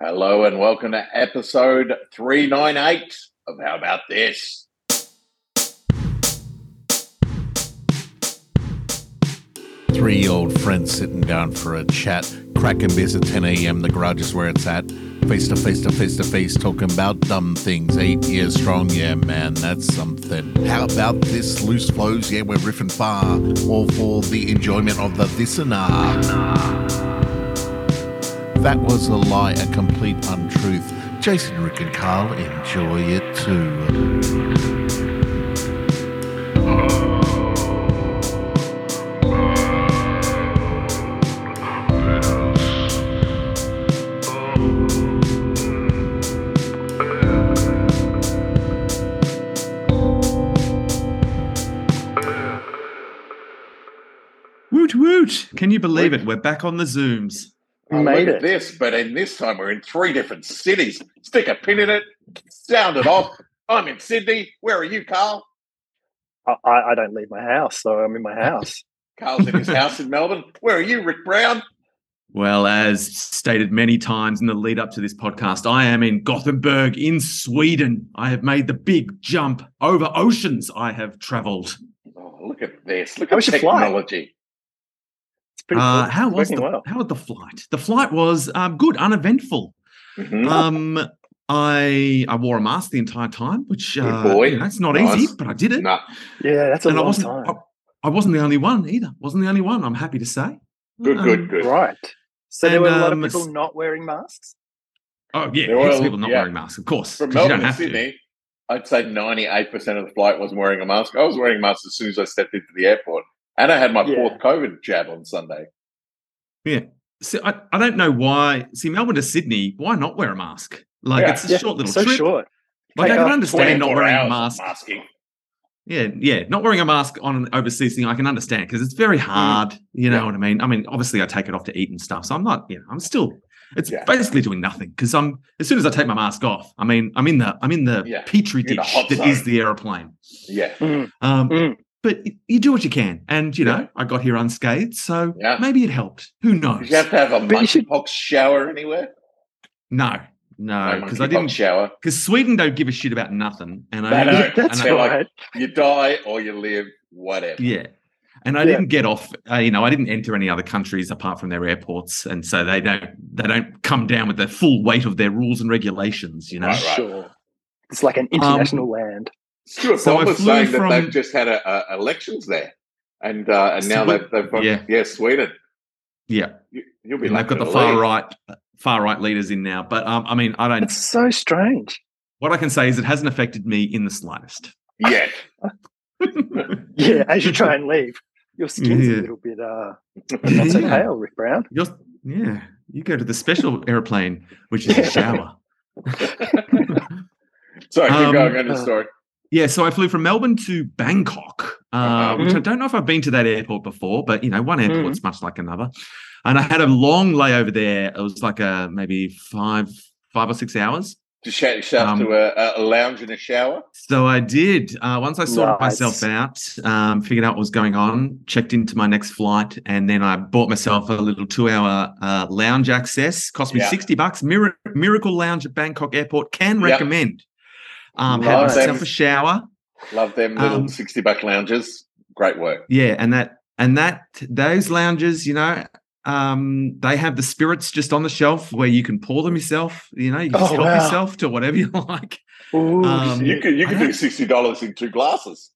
Hello and welcome to episode 398 of How About This? Three old friends sitting down for a chat, cracking beers at 10 a.m. The garage is where it's at. Face to face to face to face, talking about dumb things. Eight years strong, yeah, man, that's something. How about this loose flows? Yeah, we're riffing far, all for the enjoyment of the listener. That was a lie, a complete untruth. Jason, Rick, and Carl enjoy it too. Woot woot! Can you believe it? We're back on the Zooms. Oh, made look it. at this, but in this time we're in three different cities. Stick a pin in it, sound it off. I'm in Sydney. Where are you, Carl? I, I I don't leave my house, so I'm in my house. Carl's in his house in Melbourne. Where are you, Rick Brown? Well, as stated many times in the lead up to this podcast, I am in Gothenburg in Sweden. I have made the big jump over oceans. I have traveled. Oh, look at this. Look How at was your technology. It's pretty Uh, how was the well. how was the flight? The flight was um, good, uneventful. Mhm. Um, I I wore a mask the entire time, which Good uh, boy. you know, it's not Nice. easy, but I did it. Nah, Yeah, that's a and I wasn't time. I, I wasn't the only one either. Wasn't the only one. I'm happy to say. good, Um, good, good. Right. So there were a lot um, of people not wearing masks. Oh yeah, There heaps were- of people not yeah. wearing masks, of course, From 'cause you Melbourne don't to have to. Sydney, I'd say 98% of the flight wasn't wearing a mask. I was wearing a mask as soon as I stepped into the airport. And I had my Yeah. fourth COVID jab on Sunday. Yeah. So I, I don't know why. See, Melbourne to Sydney, why not wear a mask? Like Yeah. it's a Yeah, short little so trip. short. Like I can understand not wearing a mask. Masking. Yeah, yeah, not wearing a mask on an overseas thing, I can understand because it's very hard. You know Mm. Yeah. what I mean? I mean, obviously, I take it off to eat and stuff, so I'm not. You know, I'm still. It's Yeah. basically doing nothing because I'm. As soon as I take my mask off, I mean, I'm in the. I'm in the Yeah, petri you're the dish hot that is the airplane. Yeah. Mm. Um, Mm. But you do what you can, and you know, Yeah. I got here unscathed, so Yeah. maybe it helped. Who knows? Did you have to have a But you should- shower anywhere? No, no, No because I didn't. shower. Because Sweden don't give a shit about nothing, and They I don't. and That's I- They're like- right. You die or you live, whatever. yeah, and I Yeah. didn't get off. Uh, you know, I didn't enter any other countries apart from their airports, and so they don't they don't come down with the full weight of their rules and regulations. You know, Right, right. Sure. It's like an international land. Stuart So I flew saying from- that they've just had a, a elections there, and uh, and now Swe- they've, they've got yeah. yeah. Sweden. yeah, You, you'll be and they've got the far leave. right far right leaders in now. But um, I mean, I don't. It's so strange. What I can say is it hasn't affected me in the slightest. Yeah, Yeah, as you try and leave, your skin's Yeah. a little bit uh not so Yeah. pale, Rick Brown. You're, yeah, you go to the special airplane, which is a shower. sorry, keep Um, going on your uh, story. Yeah, so I flew from Melbourne to Bangkok, uh, Uh-huh. which I don't know if I've been to that airport before, but you know, one Mm-hmm. airport's much like another. And I had a long layover there. It was like a maybe five, five or six hours. To shout yourself um, to a, a lounge in a shower. So I did. Uh, once I sorted Nice. myself out, um, figured out what was going on, checked into my next flight, and then I bought myself a little two-hour uh, lounge access. Cost me Yeah. sixty bucks. Mir- Miracle Lounge at Bangkok Airport. Can Yep. recommend. Um, had Nice. myself a shower. Love them little Um, sixty buck lounges. Great work. Yeah, and that and that those lounges, you know, um, they have the spirits just on the shelf where you can pour them yourself. You know, you can Oh, help wow. yourself to whatever you like. Ooh, Um, You could you could do sixty dollars in two glasses.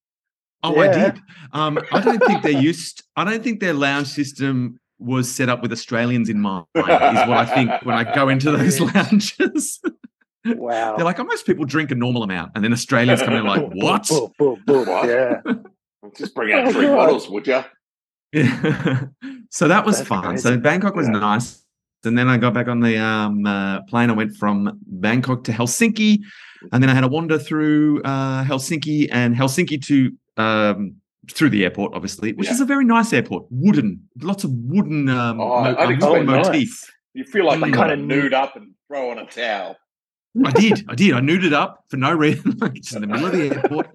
Oh, I did. Um, I don't think they're used. I don't think their lounge system was set up with Australians in mind. Is what I think when I go into those lounges. Wow. they're like, oh, most people drink a normal amount, and then Australians come in like, what? Boom, boom, boom. What? Yeah. Just bring out three bottles, would you? Yeah. so that was That's fun. So. Bangkok was Yeah. nice. And then I got back on the um, uh, plane. I went from Bangkok to Helsinki, and then I had a wander through uh, Helsinki and Helsinki to um, through the airport, obviously, which Yeah. is a very nice airport. Wooden, lots of wooden, um, Oh, mo- I'd expect wooden nice. You feel like Mm. you kind Kinda nude up and throw on a towel. I did. I did. I nuded up for no reason, like just in the middle of the airport.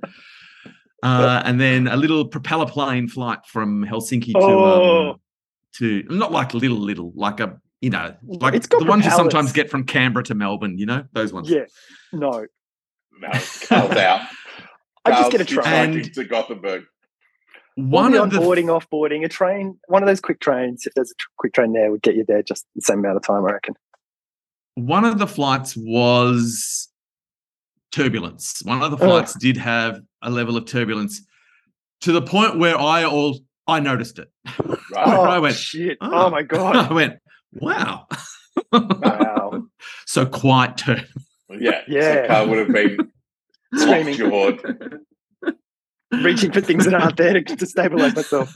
Uh, and then a little propeller plane flight from Helsinki to Oh. um, to not like little little like a you know, like It's got the ones you sometimes get from Canberra to Melbourne. You know, those ones. Yeah. No. No, Carl's out. I just Carl's get a train. And- hitchhiking to Gothenburg. One All of the boarding, onboarding, offboarding, a train, one of those quick trains. If there's a tr- quick train there, would get you there just the same amount of time, I reckon. One of the flights was turbulence. One of the Oh. flights did have a level of turbulence to the point where I all I noticed it. Oh, I went, shit! "Oh." Oh, my god! I went, wow. Wow. so quite tur- Yeah. Yeah. So Carl would have been Screaming. Reaching for things that aren't there to, to stabilize myself.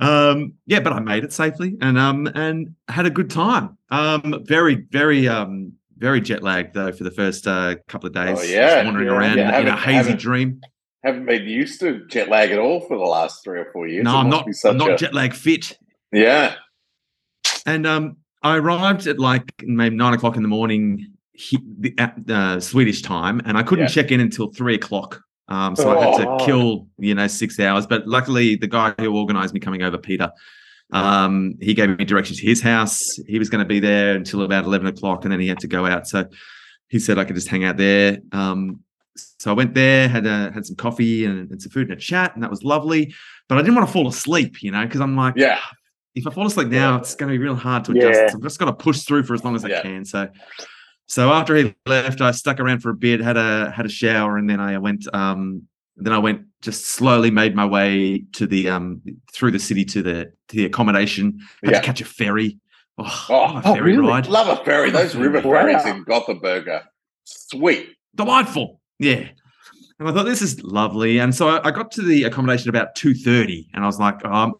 Um yeah but i made it safely and um and had a good time um very very um very jet lagged though for the first uh, couple of days Oh, Just yeah. wandering Yeah. around Yeah, in, in a hazy dream Haven't been used to jet lag at all for the last three or four years. no It i'm not i'm not a- jet lag fit Yeah. and um i arrived at like maybe nine o'clock in the morning he, the, uh, swedish time and i couldn't Yeah. check in until three o'clock um, so I had Oh. to kill, you know, six hours. But luckily, the guy who organised me coming over, Peter, um, he gave me directions to his house. He was going to be there until about eleven o'clock, and then he had to go out. So he said I could just hang out there. Um, so I went there, had a, had some coffee and, and some food and a chat, and that was lovely. But I didn't want to fall asleep, you know, because I'm like, Yeah. if I fall asleep now, Yeah. it's going to be real hard to adjust. Yeah. So I've just got to push through for as long as I can. So, so after he left, I stuck around for a bit, had a had a shower, and then I went. Um, then I went just slowly made my way to the um through the city to the to the accommodation. Had Yeah. to catch a ferry. Oh, Oh, what a oh, ferry really? ride! Love a ferry. Those river Wow. ferries in Gothenburg are sweet. delightful. Yeah. And I thought this is lovely. And so I, I got to the accommodation about 2.30 and I was like, um,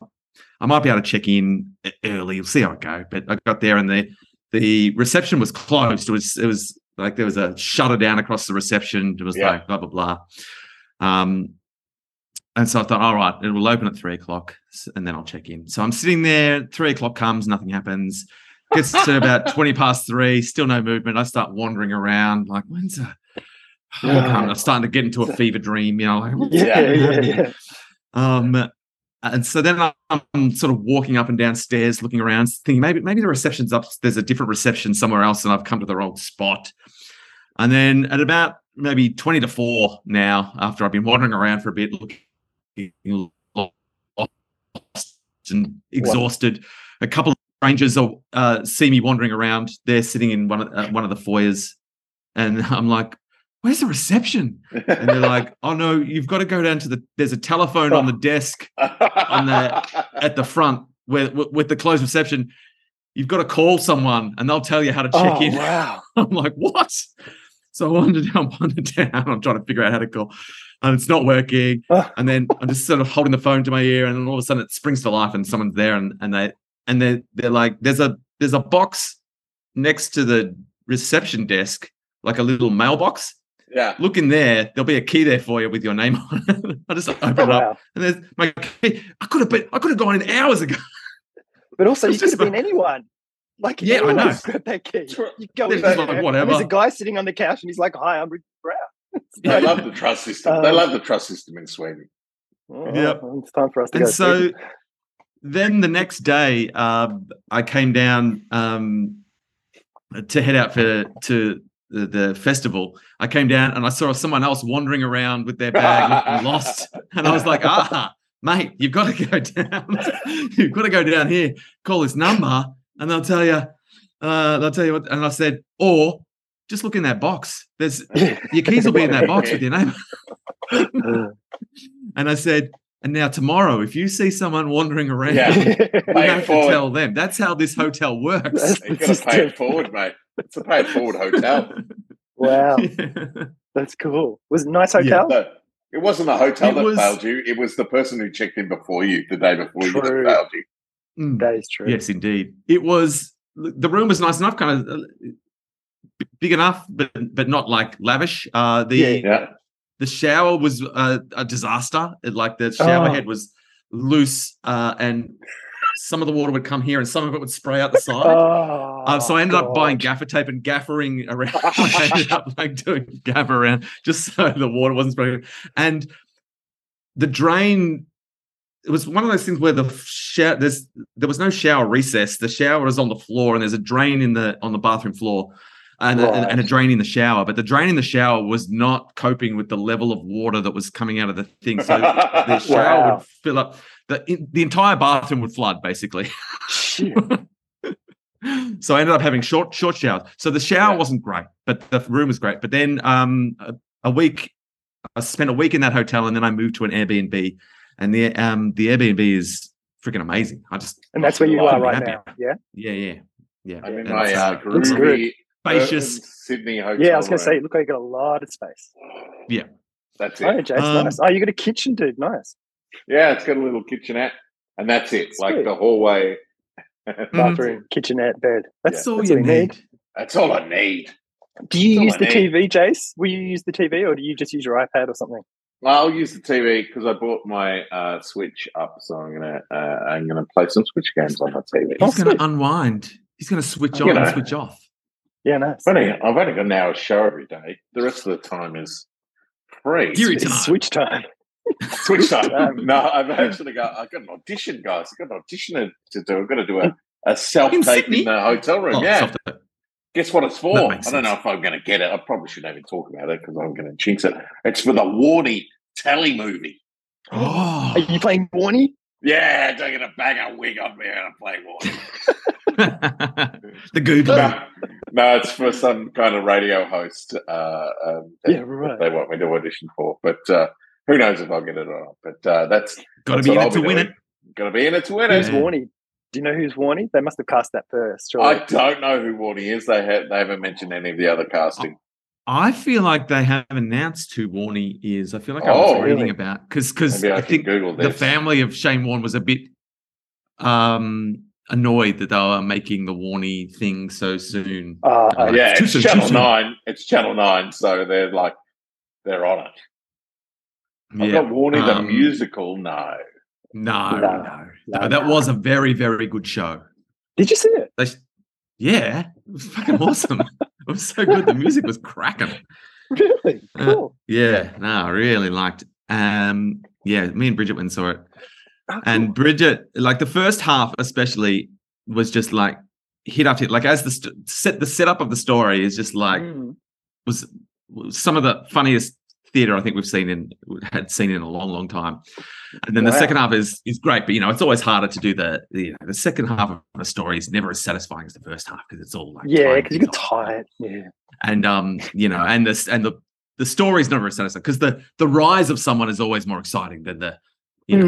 I might be able to check in early. We'll see how it go. But I got there and the the reception was closed. It was it was like there was a shutter down across the reception. It was Yeah. like blah blah blah. Um and so I thought, all right, it will open at three o'clock and then I'll check in. So I'm sitting there, three o'clock comes, nothing happens. Gets to about 20 past three, still no movement. I start wandering around, like, when's a Yeah. I'm starting to get into a fever dream, you know, like what's Yeah, yeah, yeah. Um, and so then I'm, sort of walking up and down stairs, looking around, thinking maybe maybe the reception's up. There's a different reception somewhere else, and I've come to the wrong spot. And then at about maybe twenty to four now, after I've been wandering around for a bit, looking lost and exhausted, a couple of strangers uh, see me wandering around. They're sitting in one of uh, one of the foyers, and I'm like, "Where's the reception?" And they're like, "Oh no, you've got to go down to the. There's a telephone on the desk on at the front where with, the closed reception. You've got to call someone, and they'll tell you how to check Oh, in." wow. I'm like, "What?" So I wandered down, wandered down. I'm trying to figure out how to call, and it's not working. Oh. And then I'm just sort of holding the phone to my ear, and then all of a sudden it springs to life, and someone's there, and and they and they they're like, "There's a there's a box next to the reception desk, like a little mailbox." Yeah. look in there. There'll be a key there for you with your name on it. I just open Oh, it up, wow. and there's my key. I could have been. I could have gone in hours ago. But also, you could have been like- anyone. Like, Yeah, I know. who's got that key. You go in there, like, whatever. there's a guy sitting on the couch, and he's like, "Hi, I'm Richard Brown." They love the trust system. they Um, love the trust system in Sweden. Oh, Yep. It's time for us to And go. so Steve. then the next day, um, I came down um, to head out for to the, the festival. I came down and I saw someone else wandering around with their bag looking lost, and I was like, "Ah, mate, you've got to go down. you've got to go down here. Call this number, and they'll tell you. Uh, they'll tell you what." And I said, "Or just look in that box. There's your keys will be in that box with your name." And I said, "And now tomorrow, if you see someone wandering around." Yeah. You have to tell them. That's how this hotel works. You've got to pay it forward, mate. It's a pay it forward hotel. wow, that's cool. Was it a nice hotel? No, it wasn't the hotel It that was- failed you. It was the person who checked in before you, the day before you, that failed you. Mm. That is true. Yes, indeed. It was the room was nice enough, kind of uh, big enough, but but not like lavish. Uh, the Yeah. Yeah. the shower was uh, a disaster. It, like the shower Oh. head was loose, uh, and some of the water would come here, and some of it would spray out the side. Oh, Uh, so I ended up buying gaffer tape and gaffering around. I ended up like doing gaffer around just so the water wasn't spraying. And the drain it was one of those things where the shower there's there was no shower recess. The shower is on the floor, and there's a drain in the on the bathroom floor. And, a- and, and a drain in the shower, but the drain in the shower was not coping with the level of water that was coming out of the thing. So the shower Wow. would fill up the in, the entire bathroom would flood basically. So I ended up having short short showers. So the shower Yeah. wasn't great, but the room was great. But then um, a, a week, I spent a week in that hotel, and then I moved to an Airbnb, and the um the Airbnb is freaking amazing. I just And that's where you are right happier. now. Yeah. Yeah, yeah, yeah. I'm in my it's, uh, groovy spacious. Sydney hotel. Yeah, I was going to say, look like you got a lot of space. Yeah, that's Oh, it. Um, nice. Oh, you got a kitchen, dude. Nice. Yeah, it's got a little kitchenette, and that's it. Like Sweet. the hallway. Bathroom, kitchenette, bed. That's, That's all that's you need. need. That's all I need. Do you That's use I the need. TV, Jace? Will you use the TV or do you just use your iPad or something? I'll use the TV because I bought my uh, Switch up, so I'm gonna uh, I'm gonna play some Switch games on my TV. He's going sweet. to unwind. He's going to switch You on and switch off. Yeah, nice. I've only, I've only got an hour show every day. The rest of the time is free. Geary It's time. switch time. Switch time. Um, no, I've actually got I've got an audition, guys. I've got an audition to, to do. I've got to do a, a self tape Sydney? in the hotel room. Oh, yeah. soft- Guess what it's for? I don't know if I'm going to get it. I probably shouldn't even talk about it because I'm going to jinx it. It's for the Warney telly movie. Oh, Are you playing Warney? Yeah, they're going to bang a wig on me and I play Warney. the Google. no, no, it's for some kind of radio host. Uh, um, Yeah, right. They want me to audition for, but uh, who knows if I'll get it or not? But uh, that's Got to be in what it I'll to win it. Going to be in it to win it. Yeah. Warney? Do you know who's Warney? They must have cast that first. I don't know who Warney is. They have they haven't mentioned any of the other casting. I feel like they have announced who Warney is. I feel like I Oh, was reading really? about because because I, I think the family of Shane Warne was a bit um annoyed that they were making the Warney thing so soon. Uh, Uh, yeah, Too it's soon, too Channel soon. Nine. It's Channel Nine, so they're like they're on it. I've Yeah. got Warney the um, musical. No, No, No, no, no, no. That was a very, very good show. Did you see it? They, yeah, it was fucking awesome. it was so good. The music was cracking. Really? Uh, Yeah, no, I really liked. It. Um, yeah, me and Bridget went and saw it, Oh, cool. and Bridget, like the first half, especially, was just like hit after hit. Like as the st- set, the setup of the story is just like Mm. was, was some of the funniest theater I think we've seen in had seen in a long, long time. And then the second half is is great, but you know it's always harder to do the the, you know, the second half of a story is never as satisfying as the first half because it's all like yeah, because you get tired. Yeah. and um you know and this and the the story's never as satisfying because the the rise of someone is always more exciting than the you know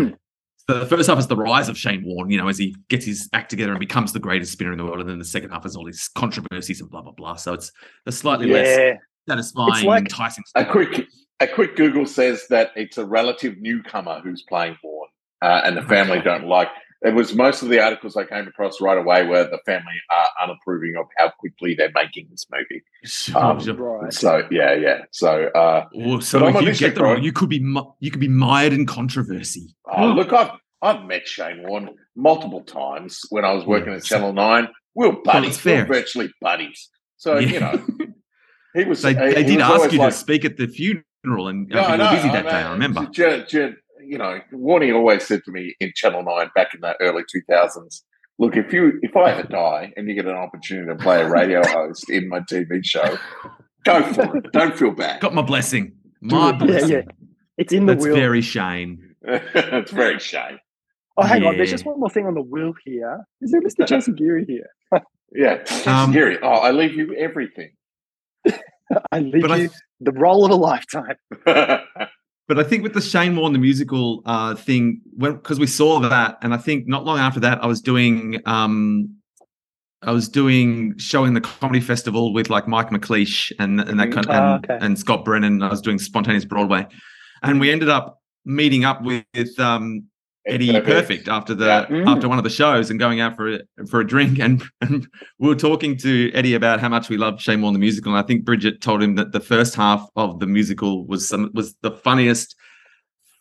Mm. the first half is the rise of Shane Warne, you know, as he gets his act together and becomes the greatest spinner in the world, and then the second half is all these controversies and blah blah blah. So it's a slightly less Yeah. satisfying, like- enticing. a quick a quick Google says that it's a relative newcomer who's playing Warren, uh, and the family Okay. don't like. It was most of the articles I came across right away where the family are unapproving of how quickly they're making this movie. Sure, Um, sure. Right. So yeah, yeah. So uh, Oh, so if you get the bro. wrong, you could be you could be mired in controversy. oh, look, I've I've met Shane Warne multiple times when I was working Yeah, at so- Channel Nine. We're buddies. it's we fair. were virtually buddies. So Yeah. you know, he was. They, he they did was ask you like, to speak at the funeral, and No, uh, you no, were busy I that day. I remember. J- J- you know, Warney always said to me in Channel Nine back in the early two thousands. Look, if you if I ever die and you get an opportunity to play a radio host in my TV show, go for it. Don't feel bad. Got my blessing. My Yeah, blessing. yeah. It's in the That's will. very Shane. it's very shame. oh, hang on. There's just one more thing on the will here. Is there Mr. Jason Geary here? Yeah, Um, Gary. Oh, I leave you everything. I leave But I- you the role of a lifetime. But I think with the Shane Warne the musical uh, thing, when because we saw that, and I think not long after that, I was doing um, I was doing showing the comedy festival with like Mike McLeish and and that Mhm. kind Ah, and, okay. and Scott Brennan. I was doing spontaneous Broadway, and we ended up meeting up with um, Eddie Perfect after the Yeah. Mm. after one of the shows and going out for a, for a drink and, and we were talking to Eddie about how much we loved Shane Warne the musical and I think Bridget told him that the first half of the musical was some was the funniest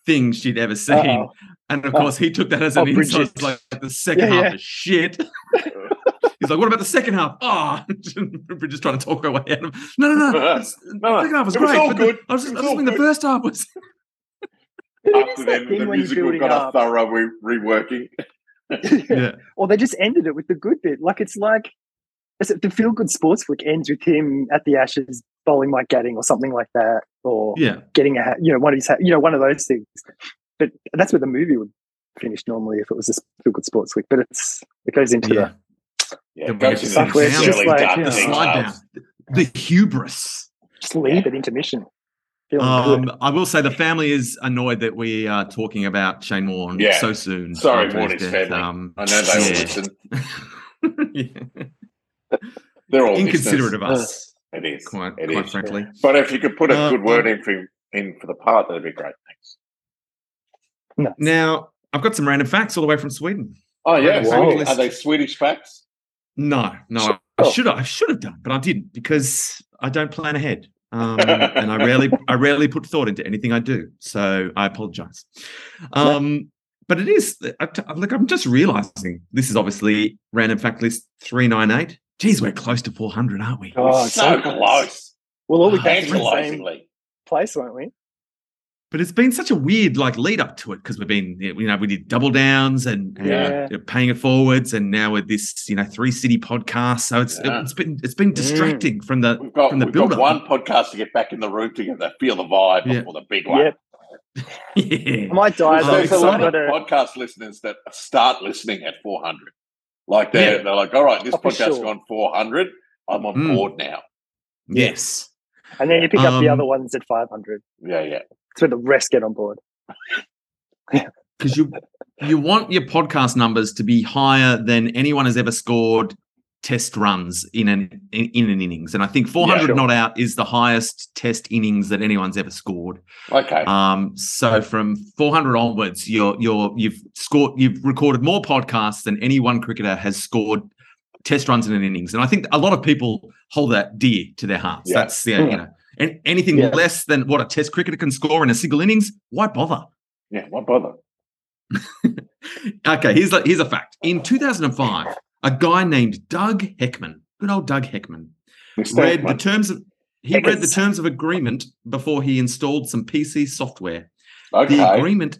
thing she'd ever seen Uh-oh. and of Oh. course he took that as Oh, an insult Bridget. like the second Yeah, half yeah. is shit he's like what about the second half oh Bridget's trying to talk her way out of no no no No, the second half was it was great all but the- good. I was just, was I just all mean the first half was After is then, the when musical building got a thorough re- reworking. Yeah. or they just ended it with the good bit. Like it's like is it the feel good sports flick ends with him at the Ashes bowling Mike Gatting or something like that, or Yeah. getting a hat, you know one of his you know one of those things. But that's where the movie would finish normally if it was a feel good sports flick. But it's it goes into Yeah. Yeah, The it goes weird into stuff the it's just like, dark you know, The slide down. The hubris. the just leave at intermission. Feeling good. Um, I will say the family is annoyed that we are talking about Shane Warne Yeah. so soon. Sorry, Warne's family. Um, I know they all yeah. listen. Yeah. They're all Inconsiderate of listeners. us, It is. quite, It quite is. frankly. But if you could put a Uh, good word in for in for the part, that'd be great. Thanks. No. Now, I've got some random facts all the way from Sweden. Oh yeah, Wow. Are they Swedish facts? No, no, Sure. I should. I should have done, but I didn't because I don't plan ahead, um, and I rarely, I rarely put thought into anything I do. So I apologize. Um, but it is I- I- like I'm just realizing this is obviously random fact list three nine eight. Geez, we're close to four hundred, aren't we? Oh, so so close. We'll all be Ah, back in the same place, won't we? But it's been such a weird like lead up to it because we've been you know we did double downs and, and Yeah. you know, paying it forwards and now with this you know three city podcast. So it's Yeah. it's been it's been distracting from the We've got, from the we've got build-up. one podcast to get back in the room together, feel the vibe Yeah. before the big one. Yep. yeah. I might die. Though, There's a lot of got a, podcast listeners that start listening at 400. Like they're, Yeah. they're like, all right, this Oh, for podcast's sure. gone 400. I'm on Mm. board now. Yes. and then you pick up the Um, other ones at 500. Yeah, yeah. That's where the rest get on board. Because you you want your podcast numbers to be higher than anyone has ever scored test runs in an in, in an innings. And I think 400 sure. not out is the highest test innings that anyone's ever scored. Okay. Um, so from 400 onwards, you're you're you've scored you've recorded more podcasts than any one cricketer has scored test runs in an innings, and I think a lot of people hold that dear to their hearts. Yeah. That's yeah, you know, and anything Yeah. less than what a test cricketer can score in a single innings, why bother? yeah, what bother? Okay, here's a, here's a fact. In 2005, a guy named Doug Heckman, good old Doug Heckman, Mr. read the terms of he read the terms of agreement before he installed some PC software. Okay. The agreement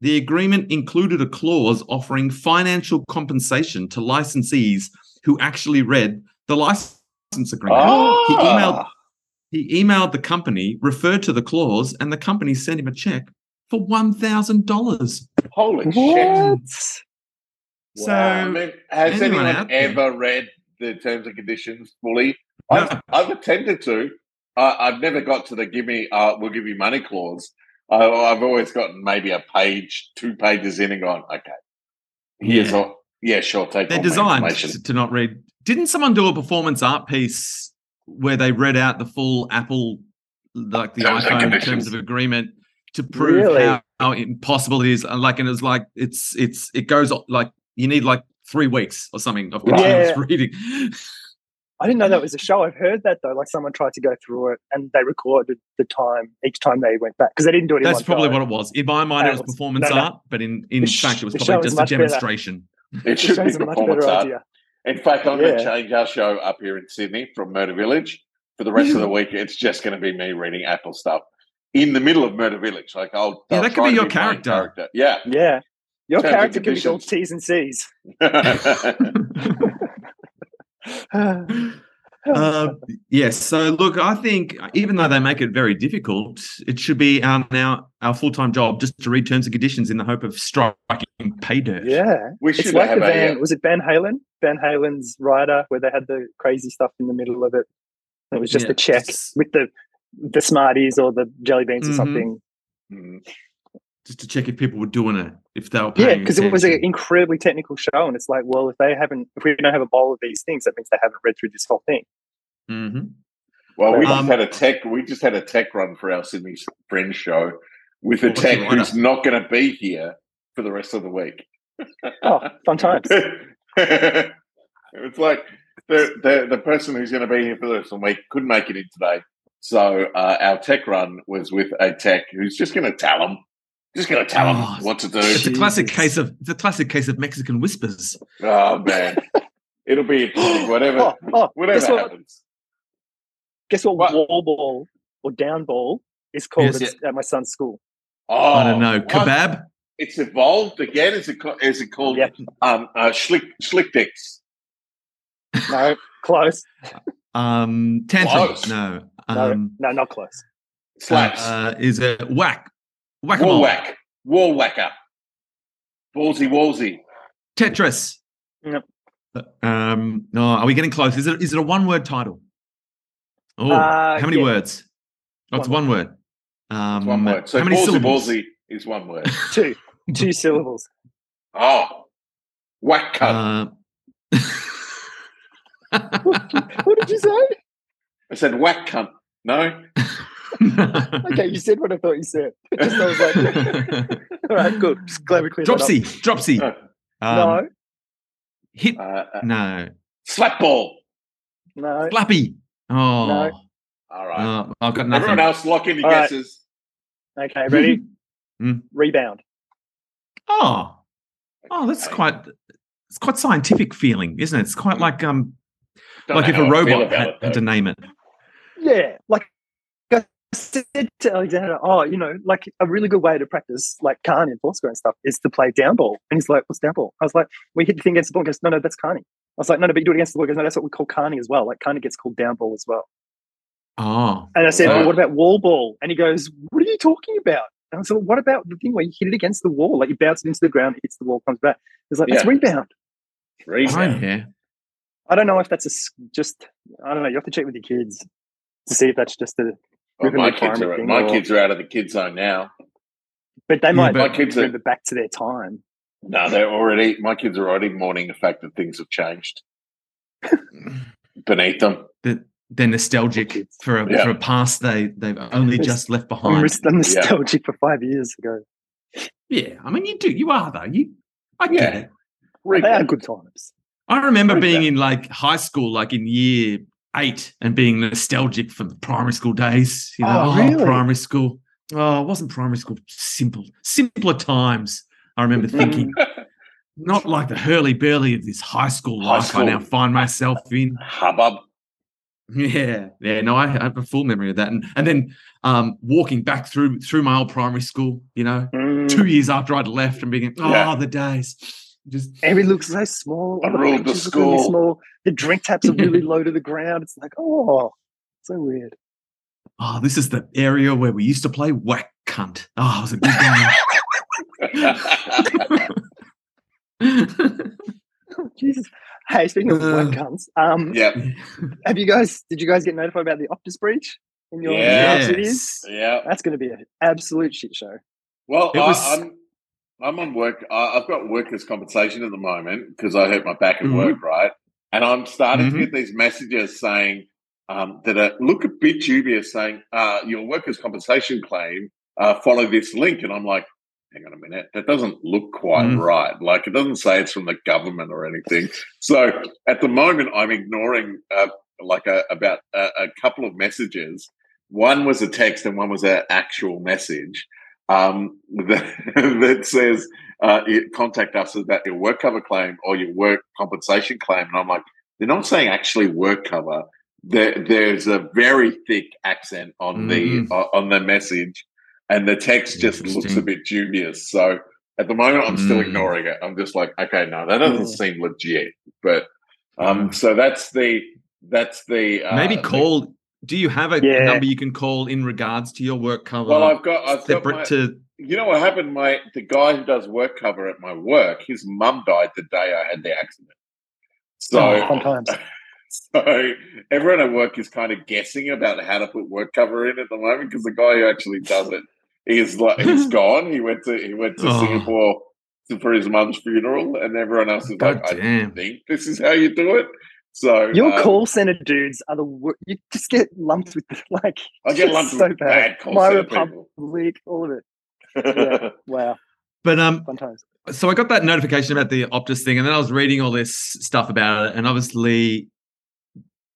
the agreement included a clause offering financial compensation to licensees who actually read the license agreement. He emailed Ah, he emailed the company, referred to the clause, and the company sent him a check for one thousand dollars. holy shit. What? So I mean, has anyone anyone, out there- ever read the terms and conditions fully? No. I've, I've attempted to. Uh, I've never got to the give me, uh, we'll give you money clause. I, I've always gotten maybe a page, two pages in and gone, okay. Here's Yeah. all, yeah, sure, take they're all my designed information. to, to not read. Didn't someone do a performance art piece where they read out the full Apple, like the Terms iPhone terms of agreement to prove Really? how, how impossible it is? And like, and it's like it's it's it goes like you need like three weeks or something of continuous Yeah. reading. I didn't know that was a show. I've heard that though. Like someone tried to go through it and they recorded the time each time they went back because they didn't do it. In That's one probably go. what it was. In my mind, it was performance no, no. art, but in in The sh- fact, it was probably just a much better. demonstration. It should be a much performance better art. idea. In fact, I'm going to change our show up here in Sydney from Murder Village. For the rest of the week, it's just going to be me reading Apple stuff in the middle of Murder Village. Like I'll, Yeah, I'll that could be your main character. Yeah. Yeah. Your Terms character could be called conditions. T's and C's. Uh, yes. So look, I think even though they make it very difficult, it should be our now our full time job just to read terms and conditions in the hope of striking pay dirt. yeah. we should It's should like have the a. Van, uh, was it Van Halen? Van Halen's rider where they had the crazy stuff in the middle of it. It was just Yeah, a check with the the Smarties or the jelly beans or Mhm. something. mm, Just to check if people were doing it, if they were Yeah, because it was an incredibly technical show, and it's like, well, if they haven't, if we don't have a bowl of these things, that means they haven't read through this whole thing. Mhm. Well, we Um, just had a tech. We just had a tech run for our Sydney Friends show with a tech who's not going to be here for the rest of the week. Oh, fun times! it's like the, the the person who's going to be here for the rest of the week couldn't make it in today. So uh, our tech run was with a tech who's just going to tell them, just going to tell them Oh, what to do. It's a classic case of it's a classic case of Mexican whispers. Oh man, it'll be interesting. Whatever, Oh, oh, whatever guess what? happens. Guess what? What? Wall ball or down ball is called Yes. at, at my son's school. Oh, I don't know. what? Kebab? It's evolved again. Is it, ca- is it called Yep. um, uh, Schlick, Schlick Dicks? No, close. Um, tantrum? Close. No. No, Um, no, not close. Slaps. Uh, is it whack? Whack Wall whack. Wall whacker. Ballsy wallsy. Tetris. Yep. Um, no, are we getting close? Is it is it a one word title? Oh, Uh, how many yeah. words? Oh, it's One one word. Um, It's one word. So how many ballsy syllables? ballsy is one word. Two. Two syllables. Oh. Whack cunt. Uh, What did you say? I said whack cunt. No? Okay, you said what I thought you said. Just I was like, all right, good. Just glad we cleared that up. Dropsy, Dropsy. Uh, Um, No, Hit. Uh, uh, No. slap ball. no. Flappy. Oh, No. All right. oh, I've got Everyone else lock in your All right. guesses. Okay, ready? Mm. Rebound. Oh, oh, that's Okay. quite. It's quite scientific feeling, isn't it? It's quite like um, Don't like if a how I feel robot had, it, had to name it. Yeah, like I said to Alexander, oh, you know, like a really good way to practice like Carney and Foursquare and stuff is to play down ball. And he's like, what's down ball? I was like, we hit the thing against the ball. He goes, no, no, that's Carney. I was like, no, no, but you do it against the ball. He goes, no, that's what we call Carney as well. Like Carney gets called down ball as well. Oh, And I said, Right. well, what about wall ball? And he goes, what are you talking about? And I said, well, what about the thing where you hit it against the wall? Like you bounce it into the ground, it hits the wall, comes back. He's like, that's Yeah. rebound. oh Rebound. yeah. I don't know if that's a s- just, I don't know. You have to check with your kids to see if that's just a, Well, my kids are my or- kids are out of the kid zone now. but they might but- My kids are- remember back to their time. No, they're already my kids are already mourning the fact that things have changed beneath them. That they're nostalgic for a, Yeah. for a past they they've only Yes. just left behind. ris- I'm nostalgic for five years ago. Yeah, I mean you do. You are though. You, I get Yeah. it. They are good times. I remember What is being that? in like high school, like in year eight, and being nostalgic for the primary school days. You know, Oh, oh, primary school. Oh, it wasn't primary school. Simple, simpler times. I remember thinking, not like the hurly burly of this high school High life I now find myself in. Hubbub. Yeah, yeah. No, I have a full memory of that, and and then um, walking back through through my old primary school. You know, Mm. two years after I'd left, and being, oh, Yeah. the days. Just Everything looks so small. I All the ruled the benches look really school. small. The drink taps are really low to the ground. It's like, oh, so weird. oh, this is the area where we used to play whack cunt. Oh, it was a good game. Jesus. Hey, speaking of Uh, white cunts, um, yep. have you guys? Did you guys get notified about the Optus breach in your Yeah. cities? Yeah. That's going to be an absolute shit show. Well, It I, was- I'm I'm on work. I've got workers' compensation at the moment because I hurt my back at Mhm. work, right? And I'm starting Mhm. to get these messages saying um, that are, look a bit dubious, saying uh, your workers' compensation claim uh, follow this link, and I'm like, hang on a minute, that doesn't look quite Mhm. right. Like it doesn't say it's from the government or anything. So at the moment, I'm ignoring uh, like a, about a, a couple of messages. One was a text, and one was an actual message um, that, that says uh, you contact us about your work cover claim or your work compensation claim. And I'm like, they're not saying actually work cover. There, there's a very thick accent on the uh, on the message, and the text just looks a bit dubious. So at the moment, I'm still Mm. ignoring it. I'm just like, okay, no, that doesn't Mm. seem legit. But um, Mm. so that's the that's the uh, Maybe call. Do you have a Yeah. number you can call in regards to your work cover? well, I've got I've got separate my, to. you know what happened? My the guy who does work cover at my work, his mum died the day I had the accident. So, Oh. Fun times. so everyone at work is kind of guessing about how to put work cover in at the moment because the guy who actually does it is like he's gone. He went to he went to Oh. Singapore for his mum's funeral, and everyone else is God like, I think this is how you do it. So Your um, call center dudes are the wor- you just get lumped with like I get it's lumped so with bad. bad call My center Republic, all of it. Yeah. Wow, But um, fun times. so I got that notification about the Optus thing, and then I was reading all this stuff about it, and obviously,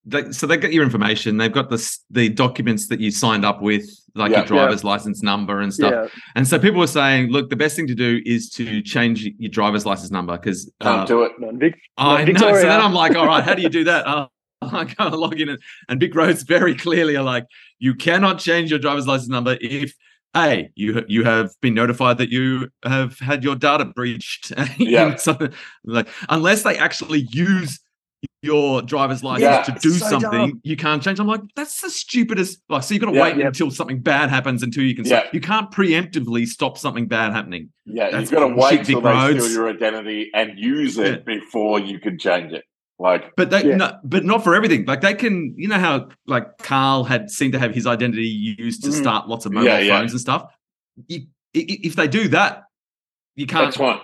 they, so they get your information. They've got the the documents that you signed up with, like Yeah. your driver's license number and stuff. Yeah, And so people were saying, look, the best thing to do is to change your driver's license number because Can't do it. non Vic. I know. So then I'm like, all right, how do you do that? Uh, I go and log in, and, and VicRoads very clearly are like, you cannot change your driver's license number if a you you have been notified that you have had your data breached. Yeah. Something like unless they actually use your driver's license Yeah, to do so something, dumb. you can't change. I'm like, that's the stupidest. Like, so you've got to Yeah. wait Yeah. until something bad happens until you can. Yeah. Stop. You can't preemptively stop something bad happening. Yeah, That's you've got to wait till Vic they Roads. steal your identity and use it before you can change it. Like, But they, Yeah. no, but not for everything. Like they can, you know how like Carl had seemed to have his identity used to Mhm. start lots of mobile Yeah, yeah. phones and stuff. You, i- i- if they do that, you can't. that's fine.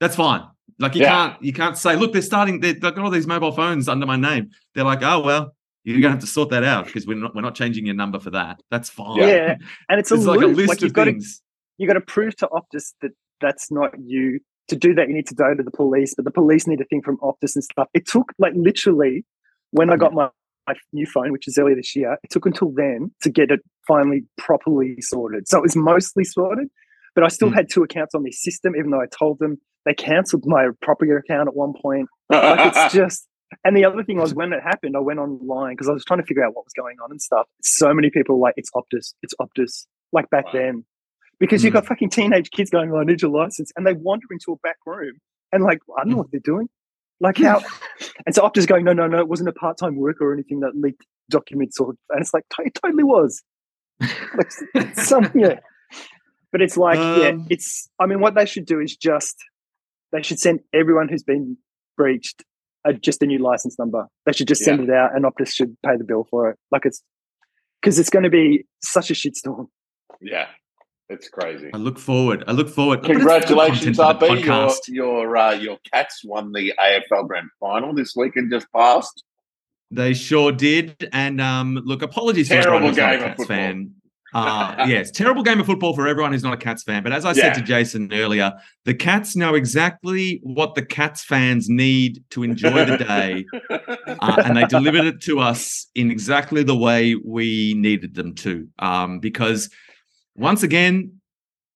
That's fine. Like you Yeah. can't you can't say, look, they're starting. They've got all these mobile phones under my name. They're like, oh well, you're gonna have to sort that out because we're not we're not changing your number for that. That's fine. Yeah. Yeah, and it's a it's like a list Like, of you've got to things. you got to prove to Optus that that's not you. To do that, you need to go to the police, but the police need a thing from Optus and stuff. It took like literally when I got my, my new phone, which is earlier this year, it took until then to get it finally properly sorted. So it was mostly sorted, but I still Hmm. had two accounts on this system, even though I told them they cancelled my property account at one point. Like it's just. And the other thing was when it happened, I went online because I was trying to figure out what was going on and stuff. So many people were like it's Optus, it's Optus, like back Wow. then, because you've Mm. got fucking teenage kids going, "Oh, "I need your license," and they wander into a back room and like I don't know what they're doing, like how, and so Optus going, "No, no, no, it wasn't a part time worker or anything that leaked documents or," and it's like it totally was, like some yeah, but it's like yeah, Um, it's. I mean, what they should do is just they should send everyone who's been breached a, just a new license number. They should just send it out, and Optus should pay the bill for it. Like it's because it's going to be such a shitstorm. yeah, it's crazy. I look forward. I look forward. But it's Congratulations, content the RB. Your podcast. your uh, your Cats won the AFL Grand Final this weekend. Just passed. They sure did. And um, look, apologies to Terrible everyone who's not a game of Cats football. fan. Uh, yes, terrible game of football for everyone who's not a Cats fan. But as I said to Jason earlier, the Cats know exactly what the Cats fans need to enjoy the day, uh, and they delivered it to us in exactly the way we needed them to. Um, because once again,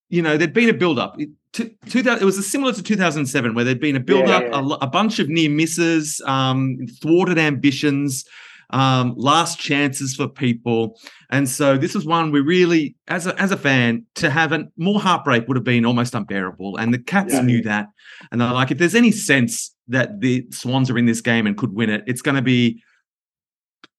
you know, there'd been a build-up. It, to, 2000, it was similar to 2007, where there'd been a build-up, Yeah. a, a bunch of near misses, um, thwarted ambitions, um, last chances for people, and so this was one we really, as a as a fan, to have a more heartbreak would have been almost unbearable. And the Cats Yeah. knew that, and they're like, if there's any sense that the Swans are in this game and could win it, it's going to be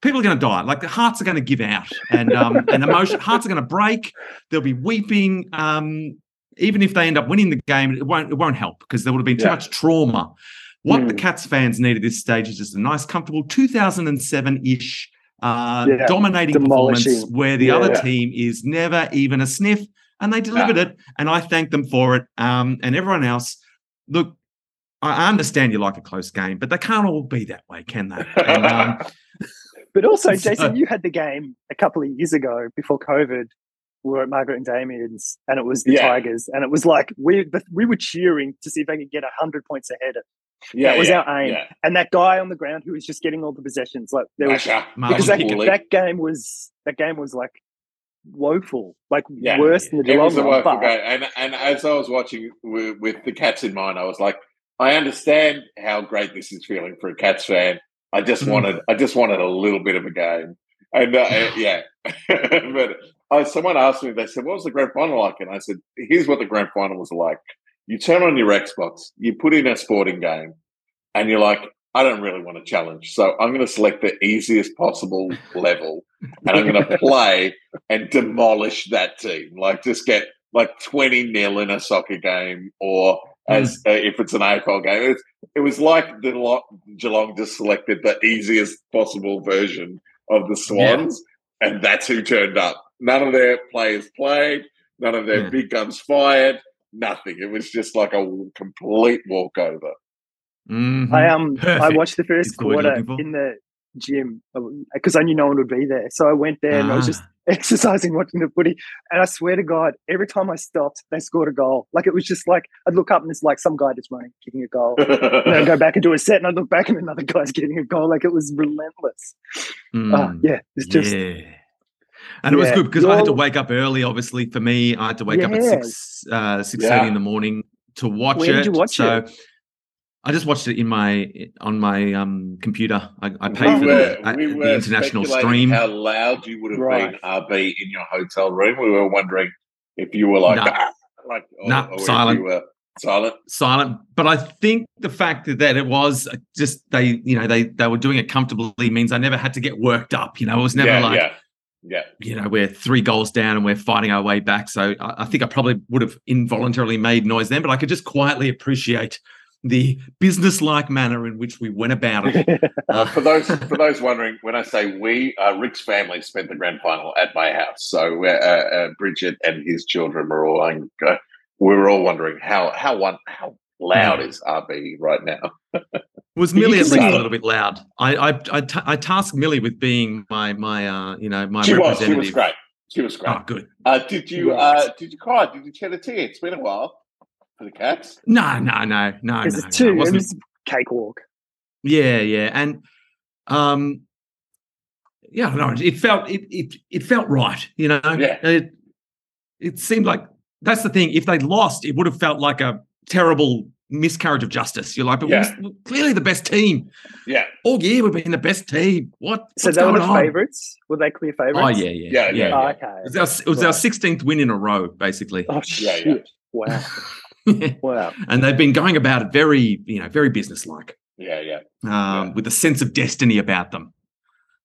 people are going to die. Like the hearts are going to give out, and um, and emotion hearts are going to break. They'll be weeping. Um, even if they end up winning the game, it won't it won't help because there would have been too Yeah. much trauma. What the Mm. Cats fans need at this stage is just a nice, comfortable 2007 ish uh, Yeah, dominating performance where the other Yeah. team is never even a sniff, and they delivered it. And I thank them for it. Um, and everyone else, look, I understand you like a close game, but they can't all be that way, can they? And, um, But also, So- Jason, you had the game a couple of years ago before COVID. We were at Margaret and Damien's, and it was the Yeah. Tigers, and it was like we the, we were cheering to see if they could get hundred points ahead. Yeah, that was yeah, our aim. Yeah. And that guy on the ground who was just getting all the possessions, like there was Masha. Marlon because that, Pickett. Pickett. that game was that game was like woeful, like Yeah. worse than the It was a woeful But game. And, and as I was watching with, with the Cats in mind, I was like, I understand how great this is feeling for a Cats fan. I just Mm. wanted, I just wanted a little bit of a game. And uh, uh, yeah, but uh, someone asked me, they said, "What was the grand final like?" And I said, "Here's what the grand final was like. You turn on your Xbox, you put in a sporting game, and you're like, I don't really want to challenge, so I'm going to select the easiest possible level, and I'm going to play and demolish that team. Like just get like 20 nil in a soccer game, or as uh, if it's an AFL game. It's, it was like the Lo- Geelong just selected the easiest possible version of the Swans, and that's who turned up. None of their players played. None of their Yeah. big guns fired. Nothing. It was just like a complete walkover. Mhm. I um I watched the first the quarter looking in the gym because I knew no one would be there. So I went there and I was just Ah. exercising, watching the footy. And I swear to God, every time I stopped, they scored a goal. Like it was just like I'd look up and it's like some guy just running, kicking a goal. and then I'd go back and do a set, and I'd look back and another guy's getting a goal. Like it was relentless. Ah, Mm. yeah, it's just yeah. And it was good because I had to wake up early. Obviously, for me, I had to wake up at Yeah. six uh, six Yeah. thirty in the morning to watch Where it. did you watch so it? I just watched it in my on my um computer. I, I paid we for were, the, uh, we the international stream. How loud you would have Right. been RB in your hotel room. We were wondering if you were like, No. "Ah," like or, No, or silent. You were silent. silent. But I think the fact that, that it was just they, you know, they they were doing it comfortably means I never had to get worked up. You know, it was never yeah, like yeah, yeah. you know we're three goals down and we're fighting our way back. So I, I think I probably would have involuntarily made noise then, but I could just quietly appreciate the business-like manner in which we went about it. Uh, for those for those wondering, when I say we, uh, Rick's family spent the grand final at my house. So uh, uh, Bridget and his children were all. Uh, we were all wondering how how one how loud is RB right now. Was You Millie at least a little bit loud? I I I, tasked Millie with being my my uh you know my she was representative. she was great. She was great. Oh, good. Uh, did you uh, did you cry? Did you shed a tear? It's been a while for the cats. No, no, no, no, no. Because no, it's two. it It wasn't- was cakewalk. Yeah, yeah, and um, yeah, no, it felt it it it felt right. You know, Yeah. it it seemed like that's the thing. If they'd lost, it would have felt like a terrible miscarriage of justice. You're like, but Yeah. we're clearly the best team Yeah, all year. We've been the best team. What? So they were the on? favourites. Were they clear favourites? Oh yeah, yeah, Yeah, yeah, Oh, yeah. okay. It was our, it was our 16th win in a row, basically. Oh shit! yeah. Wow, wow. and they've been going about it very, you know, very businesslike. yeah, yeah. um, Yeah. with a sense of destiny about them,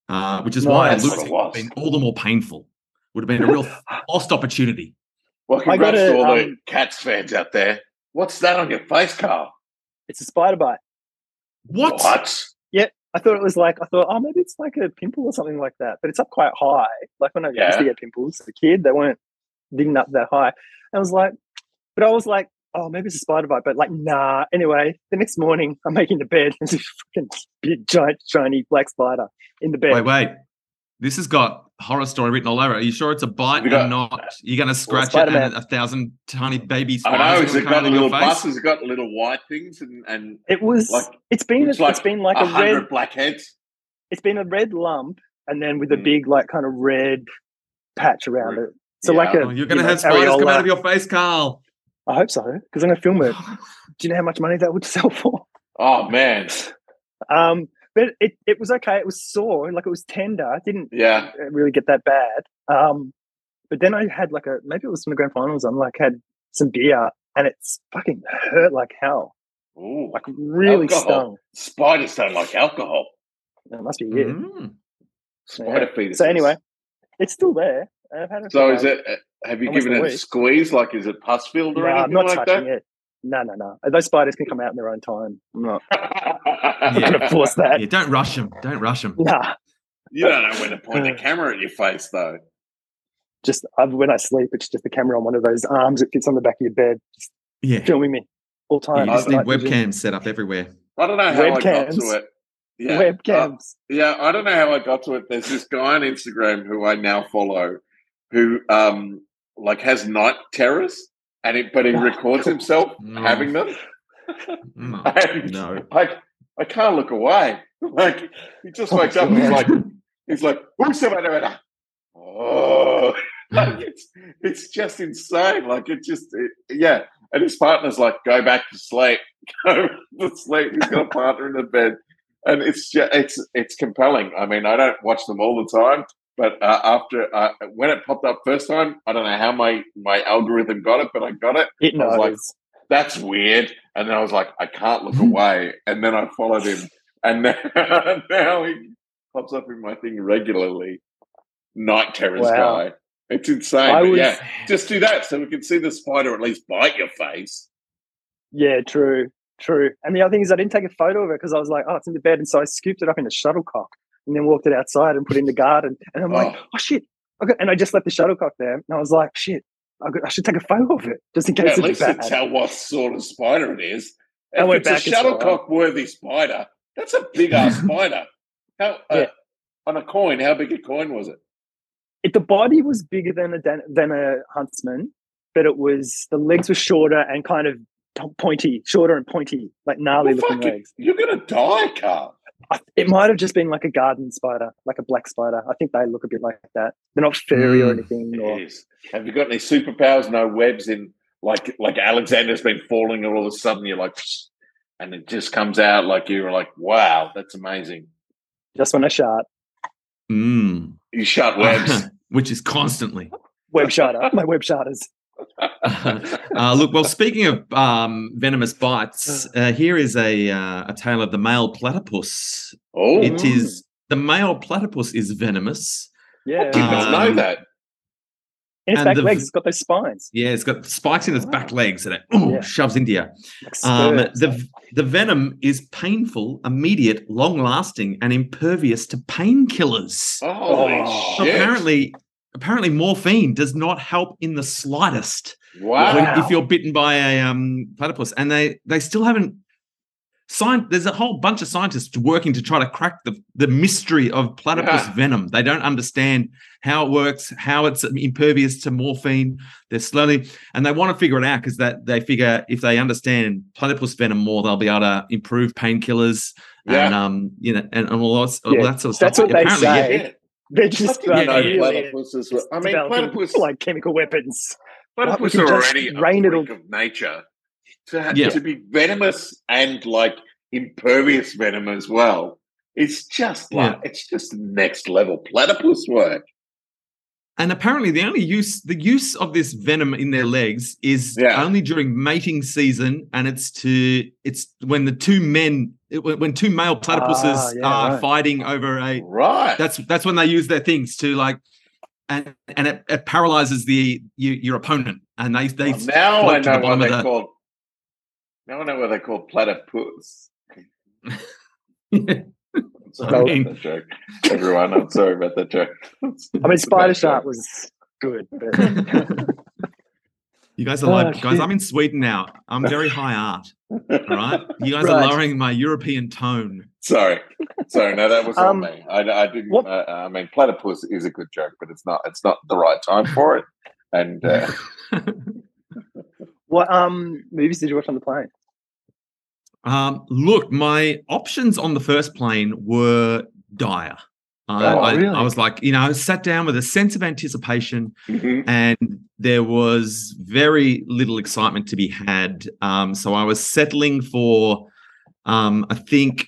uh, which is why Nice. losing That's would have been all the more painful. Would have been a real lost opportunity. Well, I congrats gotta, to all the um, Cats fans out there. What's that on your face, Carl? It's a spider bite. What? What? I thought it was like I thought, oh, maybe it's like a pimple or something like that. But it's up quite high. Like when I used to get pimples as a kid, they weren't digging up that high. I was like, but I was like, oh, maybe it's a spider bite. But like, nah. Anyway, the next morning, I'm making the bed. There's a fucking big, giant, shiny black spider in the bed. Wait, wait. This has got horror story written all over. it. Are you sure it's a bite We got- and not you're going to scratch it and a thousand tiny baby I spiders know. are Has it gonna come got in your little face? buses? Has it got little white things and and It was. like it's been. it's it's like been like a a hundred red. blackheads? It's been a red lump, and then with a Mm. big, like, kind of red patch around it. So Yeah. like a. Oh, you're going to you know, have spiders come out of your face, Carl. I hope so, because I'm going to film it. Do you know how much money that would sell for? Oh man, Um, but it, it was okay. It was sore, like it was tender. It didn't yeah. really get that bad. Um, but then I had like a maybe it was from the grand finals. I'm like had some beer and it's fucking hurt like hell. Ooh, Like really Alcohol. stung. spiders don't like alcohol. It must be it. Mm. Spider fetuses. So anyway, it's still there. I've had it. so is it? uh, Have you given it a week. squeeze? Like, is it pus filled or No, I'm anything not like touching it. No, no, no. Those spiders can come out in their own time. I'm not that? going to force that. Yeah, don't rush them. Don't rush them. Nah, You don't know when to point the camera at your face, though. just uh, when I sleep, it's just the camera on one of those arms that fits on the back of your bed, just Yeah. filming me all Yeah, time. you just need Night vision. webcams set up everywhere. I don't know how I got to it. Yeah, Webcams. Uh, yeah, I don't know how I got to it. There's this guy on Instagram who I now follow, who um like has night terrors, and it, but he records himself No. having them. No. And no. I I can't look away. Like he just oh, wakes up and he's like he's like "Who's the matter?" Oh, like it's it's just insane. Like it just it, yeah. And his partner's like, go back to sleep, go to sleep. He's got a partner in the bed, and it's just, it's it's compelling. I mean, I don't watch them all the time, but uh, after uh, when it popped up first time, I don't know how my my algorithm got it, but I got it. It I was knows. like, that's weird. And then I was like, I can't look away. And then I followed him. And now, now he pops up in my thing regularly. Night terrors Wow. guy. It's insane. Was- yeah, just do that so we can see the spider at least bite your face. Yeah, true, true. And the other thing is, I didn't take a photo of it because I was like, oh, it's in the bed. And so I scooped it up in a shuttlecock and then walked it outside and put it in the garden. And I'm like, Oh. oh, shit. Okay. And I just left the shuttlecock there. And I was like, shit, I, should take a photo of it just in Yeah, case at it's least bad. tell what sort of spider it is. I If it's a as well. shuttlecock worthy spider, that's a big ass spider. How, uh, Yeah. On a coin, how big a coin was it? It, the body was bigger than a than a huntsman, but it was the legs were shorter and kind of pointy, shorter and pointy, like gnarly Well, looking fuck it. legs. You're going to die, Carl. I, it might have just been like a garden spider, like a black spider. I think they look a bit like that. They're not furry or Mm. anything. Or Have you got any superpowers? No webs in like like Alexander's been falling, and all of a sudden you're like, and it just comes out like you're like, wow, that's amazing. Just when I shot, Mm. You shot webs. Which is constantly. web shutter, my web shutters. uh, look, well, speaking of um, venomous bites, uh, here is a uh, a tale of the male platypus. oh, It is the male platypus is venomous. Yeah, did not know Um, that. in its back the- legs, it's got those spines. Yeah, it's got spikes in its back legs and it ooh, Yeah. shoves into you. Um, the the venom is painful, immediate, long lasting, and impervious to painkillers. Oh. Apparently, apparently, morphine does not help in the slightest wow. when, if you're bitten by a um, platypus. And they they still haven't. Sci- there's a whole bunch of scientists working to try to crack the, the mystery of platypus Yeah. venom. They don't understand how it works, how it's impervious to morphine. They're slowly, and they want to figure it out because that they figure if they understand platypus venom more, they'll be able to improve painkillers and Yeah. um, you know, and, and all, that, all Yeah, that sort of that's stuff. what they Apparently, yeah, say. Yeah. They're just I Yeah, know yeah, really platypuses were. I mean, developing, platypus, like chemical weapons. Platypus we can are already a rain it freak all- of nature. To, ha- Yeah. to be venomous and like impervious venom as well. It's just like it's just next level platypus work. And apparently, the only use the use of this venom in their legs is Yeah. only during mating season, and it's to it's when the two men when when two male platypuses Ah, yeah, are right. fighting over a Right. that's that's when they use their things to like and and it, it paralyzes the you, your opponent, and they they Well, now I to the know what they're the- called. Now I know what they're called platypus. Sorry I mean- about that joke. Everyone, I'm sorry about that joke. I mean, Spider Shark was good. But you guys are Oh, like guys. I'm in Sweden now. I'm very high art. All right, you guys are lowering my European tone. Sorry, sorry. No, that was on Um, me. I, I didn't. what- Uh, I mean, platypus is a good joke, but it's not. It's not the right time for it. And uh, what um movies did you watch on the plane? Um, look, my options on the first plane were dire. I, Oh, I, really? I was like, you know, I sat down with a sense of anticipation, mhm. and there was very little excitement to be had. Um, so I was settling for, um, I think.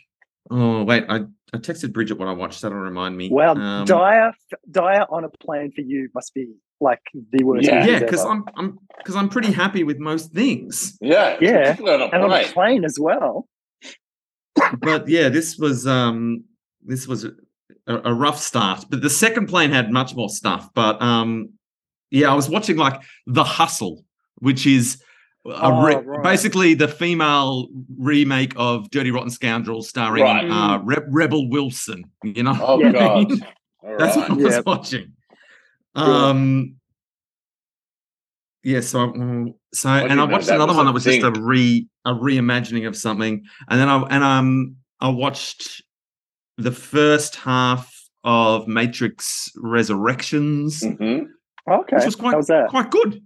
Oh wait, I, I texted Bridget what I watched. That'll remind me. Well, Um, Dire, Dire on a plane for you must be like the worst. Yeah. yeah, because. I'm I'm because I'm pretty happy with most things. yeah, Yeah, on and on a plane. plane as well. but yeah, this was um this was a, a rough start. But the second plane had much more stuff. But um yeah, I was watching like The Hustle, which is a re- Oh, right. basically the female remake of Dirty Rotten Scoundrels, starring Right. uh, Re- Rebel Wilson. You know, Oh Yeah. God! All that's what I was Yeah. watching. Um. Yeah, so um, so didn't and I watched another one that was just a re a reimagining of something, and then I and um I watched the first half of Matrix Resurrections, Mhm. Okay, which was quite how was that? quite good.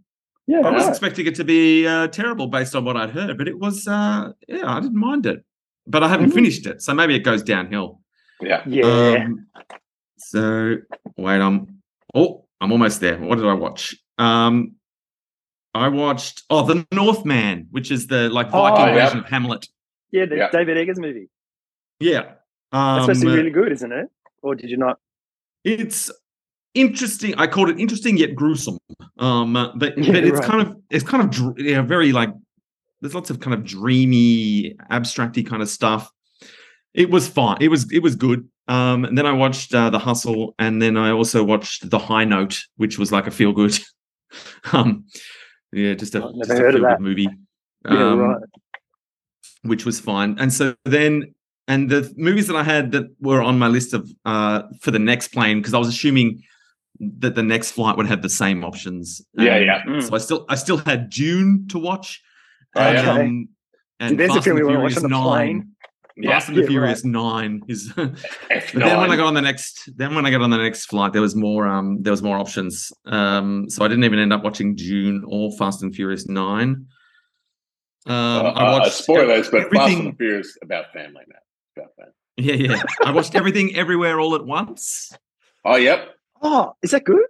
Yeah, I was right. expecting it to be uh, terrible based on what I'd heard, but it was uh yeah I didn't mind it, but I haven't Mhm. finished it, so maybe it goes downhill. Yeah. yeah. Um, so wait, I'm oh, I'm almost there. What did I watch? Um, I watched oh, The Northman, which is the like Viking Oh, yeah. version of Hamlet. yeah, the yeah. David Eggers movie. Yeah, That's um, supposed to be really good, isn't it? Or did you not? it's interesting. I called it interesting yet gruesome. Um, but Yeah, but it's right. kind of it's kind of dr- yeah, very like there's lots of kind of dreamy, abstracty kind of stuff. It was fine. It was it was good. Um, and then I watched uh, The Hustle, and then I also watched The High Note, which was like a feel good. um, yeah, just a, just a feel-good that. movie. Yeah, Um, right. which was fine. And so then, and the movies that I had that were on my list of uh for the next plane because I was assuming that the next flight would have the same options. Yeah, yeah. Mm. So I still I still had Dune to watch. Oh. Okay. um, and There's a Fast film and we wanna watch Furious on the plane. Nine. Yeah. Fast and the Yeah, Furious Nine is. but then when I got on the next, then when I got on the next flight, there was more. Um, there was more options. Um, so I didn't even end up watching Dune or Fast and Furious Nine. Um, Uh, I watched spoilers, but Fast everything- and Furious about family now. About family. Yeah, yeah. I watched everything everywhere all at once. Oh, yep. Oh, is that good?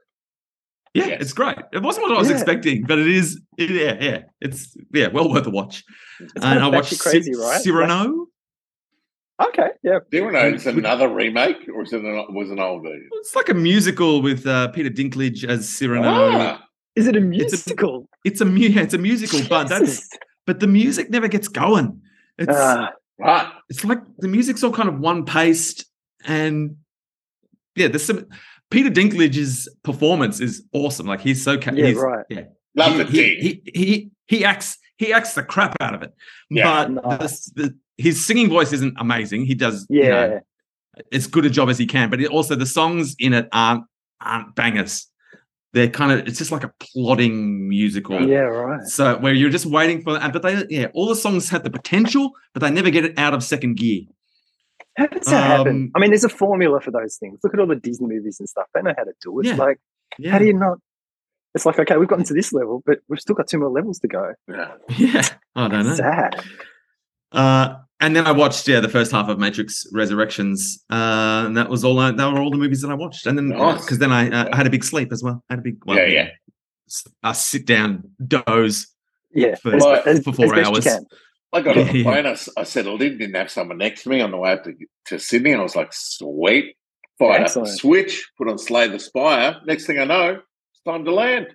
Yeah, Yes. it's great. It wasn't what I was Yeah. expecting, but it is. It, yeah, yeah, it's yeah, well worth a watch. It's and I watched batshit crazy, Cy- right? Cyrano. Okay, yeah. Cyrano you know it's another remake or is it an, was an old version? It's like a musical with uh, Peter Dinklage as Cyrano. Ah, Is it a It's a- musical? It's a mu- yeah, it's a musical, but that's but the music never gets going. It's Ah, right. it's like the music's all kind of one paced and yeah, there's some Peter Dinklage's performance is awesome. Like he's so ca- yeah, he's, right. Love he, the he, he he he acts he acts the crap out of it. Yeah. but Nice. the, the, his singing voice isn't amazing. He does Yeah, you know, as good a job as he can, but it, also the songs in it aren't aren't bangers. They're kind of it's just like a plodding musical. yeah, right. So where you're just waiting for and but they yeah, all the songs have the potential, but they never get it out of second gear. How does that happen? Um, I mean, there's a formula for those things. Look at all the Disney movies and stuff. They know how to do it. Yeah. Like, Yeah. how do you not? It's like, okay, we've gotten to this level, but we've still got two more levels to go. Yeah. yeah. I don't know. Sad. Uh, and then I watched yeah the first half of Matrix Resurrections, uh, and that was all. I, that were all the movies that I watched. And then Nice. because then I, uh, I had a big sleep as well. I had a big well, Yeah, yeah. s- A sit down doze Yeah, For- as, Well, as- for four as hours. I got on Yeah, the yeah. plane. I, s- I settled in, didn't have someone next to me on the way up to, to Sydney. And I was like, sweet. Fired up the switch, put on Slay the Spire. Next thing I know, it's time to land.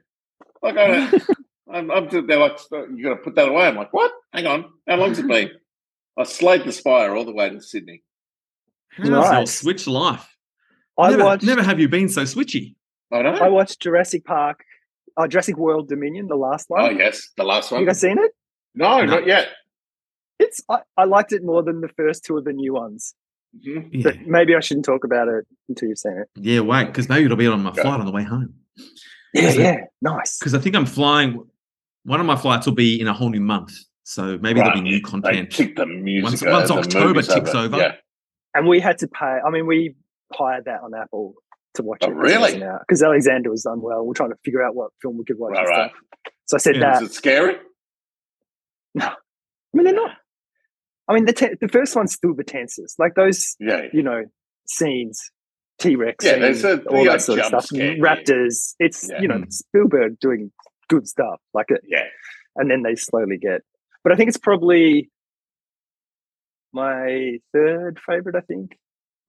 Like, I, I'm, I'm to, they're like, you got to put that away. I'm like, what? Hang on. How long's it been? I slayed the Spire all the way to Sydney. How's your Nice. switch life? I never, watched. never have you been so switchy. I know. I watched Jurassic Park, uh, Jurassic World Dominion, the last one. oh, yes. The last one. You one. guys seen it? No, No. not yet. It's I, I liked it more than the first two of the new ones. Mhm. Yeah, But maybe I shouldn't talk about it until you've seen it. yeah. Wait, because maybe it'll be on my Yeah. flight on the way home. Yeah, Is it- yeah, nice. Because I think I'm flying. One of my flights will be in a whole new month, so maybe there'll be new content. kick the music. Once- once October ticks over. Yeah. And we had to pay. I mean, we hired that on Apple to watch Oh, it. really? Because Alexander was done unwell. We're trying to figure out what film we could watch. Right, and right. So I said Yeah, that. Is it scary? No. I mean, they're not. I mean, the te- the first one's still the tensest. Like those, Yeah. you know, scenes, T Rex, Yeah, there's a- all yeah, that sort of stuff, scare, yeah. Raptors. It's Yeah. you know. Spielberg doing good stuff. Like it, Yeah. and then they slowly get. But I think it's probably my third favorite. I think.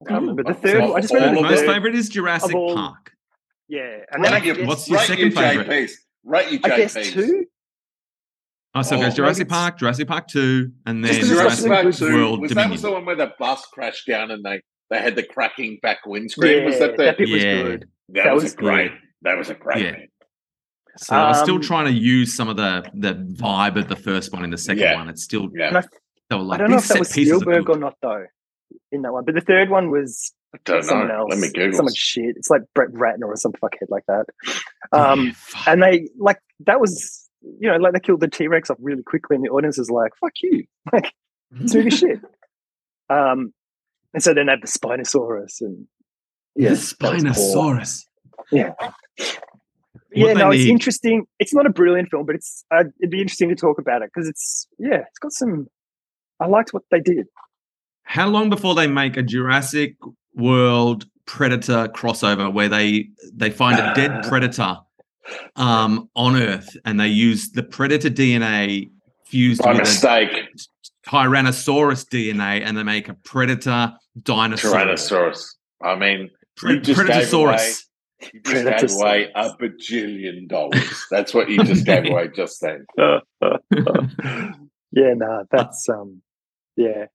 I can't remember the third. all- one. I just all remember of the Most those- third. favorite is Jurassic all- Park. Yeah, and then I Rate your- guess, What's your rate second favourite? JPs. Rate your I guess JPs. two. Oh, so it Oh, goes Jurassic Park, Jurassic Park Two, and then Just 'cause it's Jurassic Park 2, World was that was the one where the bus crashed down and they, they had the cracking back windscreen? was that the, that bit was Yeah. good. that, that was, was a great. That was a great Yeah. Bit. So I'm still Um, trying to use some of the the vibe of the first one in the second Yeah. one. It's still Yeah. I, like I don't know if that was pieces Spielberg or not though. In that one, but the third one was don't someone know. else. Let me Google. Someone shit. It's like Brett Ratner or some fuckhead like that. Um, Yeah, and they like that was you know like they killed the T Rex off really quickly, and the audience is like, "Fuck you!" Like this movie shit. Um, and so then they have the Spinosaurus and yeah, the that was poor. Spinosaurus. Yeah, What yeah. they No, it's interesting. It's not a brilliant film, but it's uh, it'd be interesting to talk about it because it's yeah, it's got some. I liked what they did. How long before they make a Jurassic World Predator crossover where they they find a dead predator um, on Earth and they use the predator DNA fused By with a mistake, Tyrannosaurus DNA and they make a predator dinosaur. Tyrannosaurus. I mean, Pre- you away, Predatosaurus. You just gave away a bajillion dollars. That's what you just gave away just then. Yeah, no, that's um, yeah,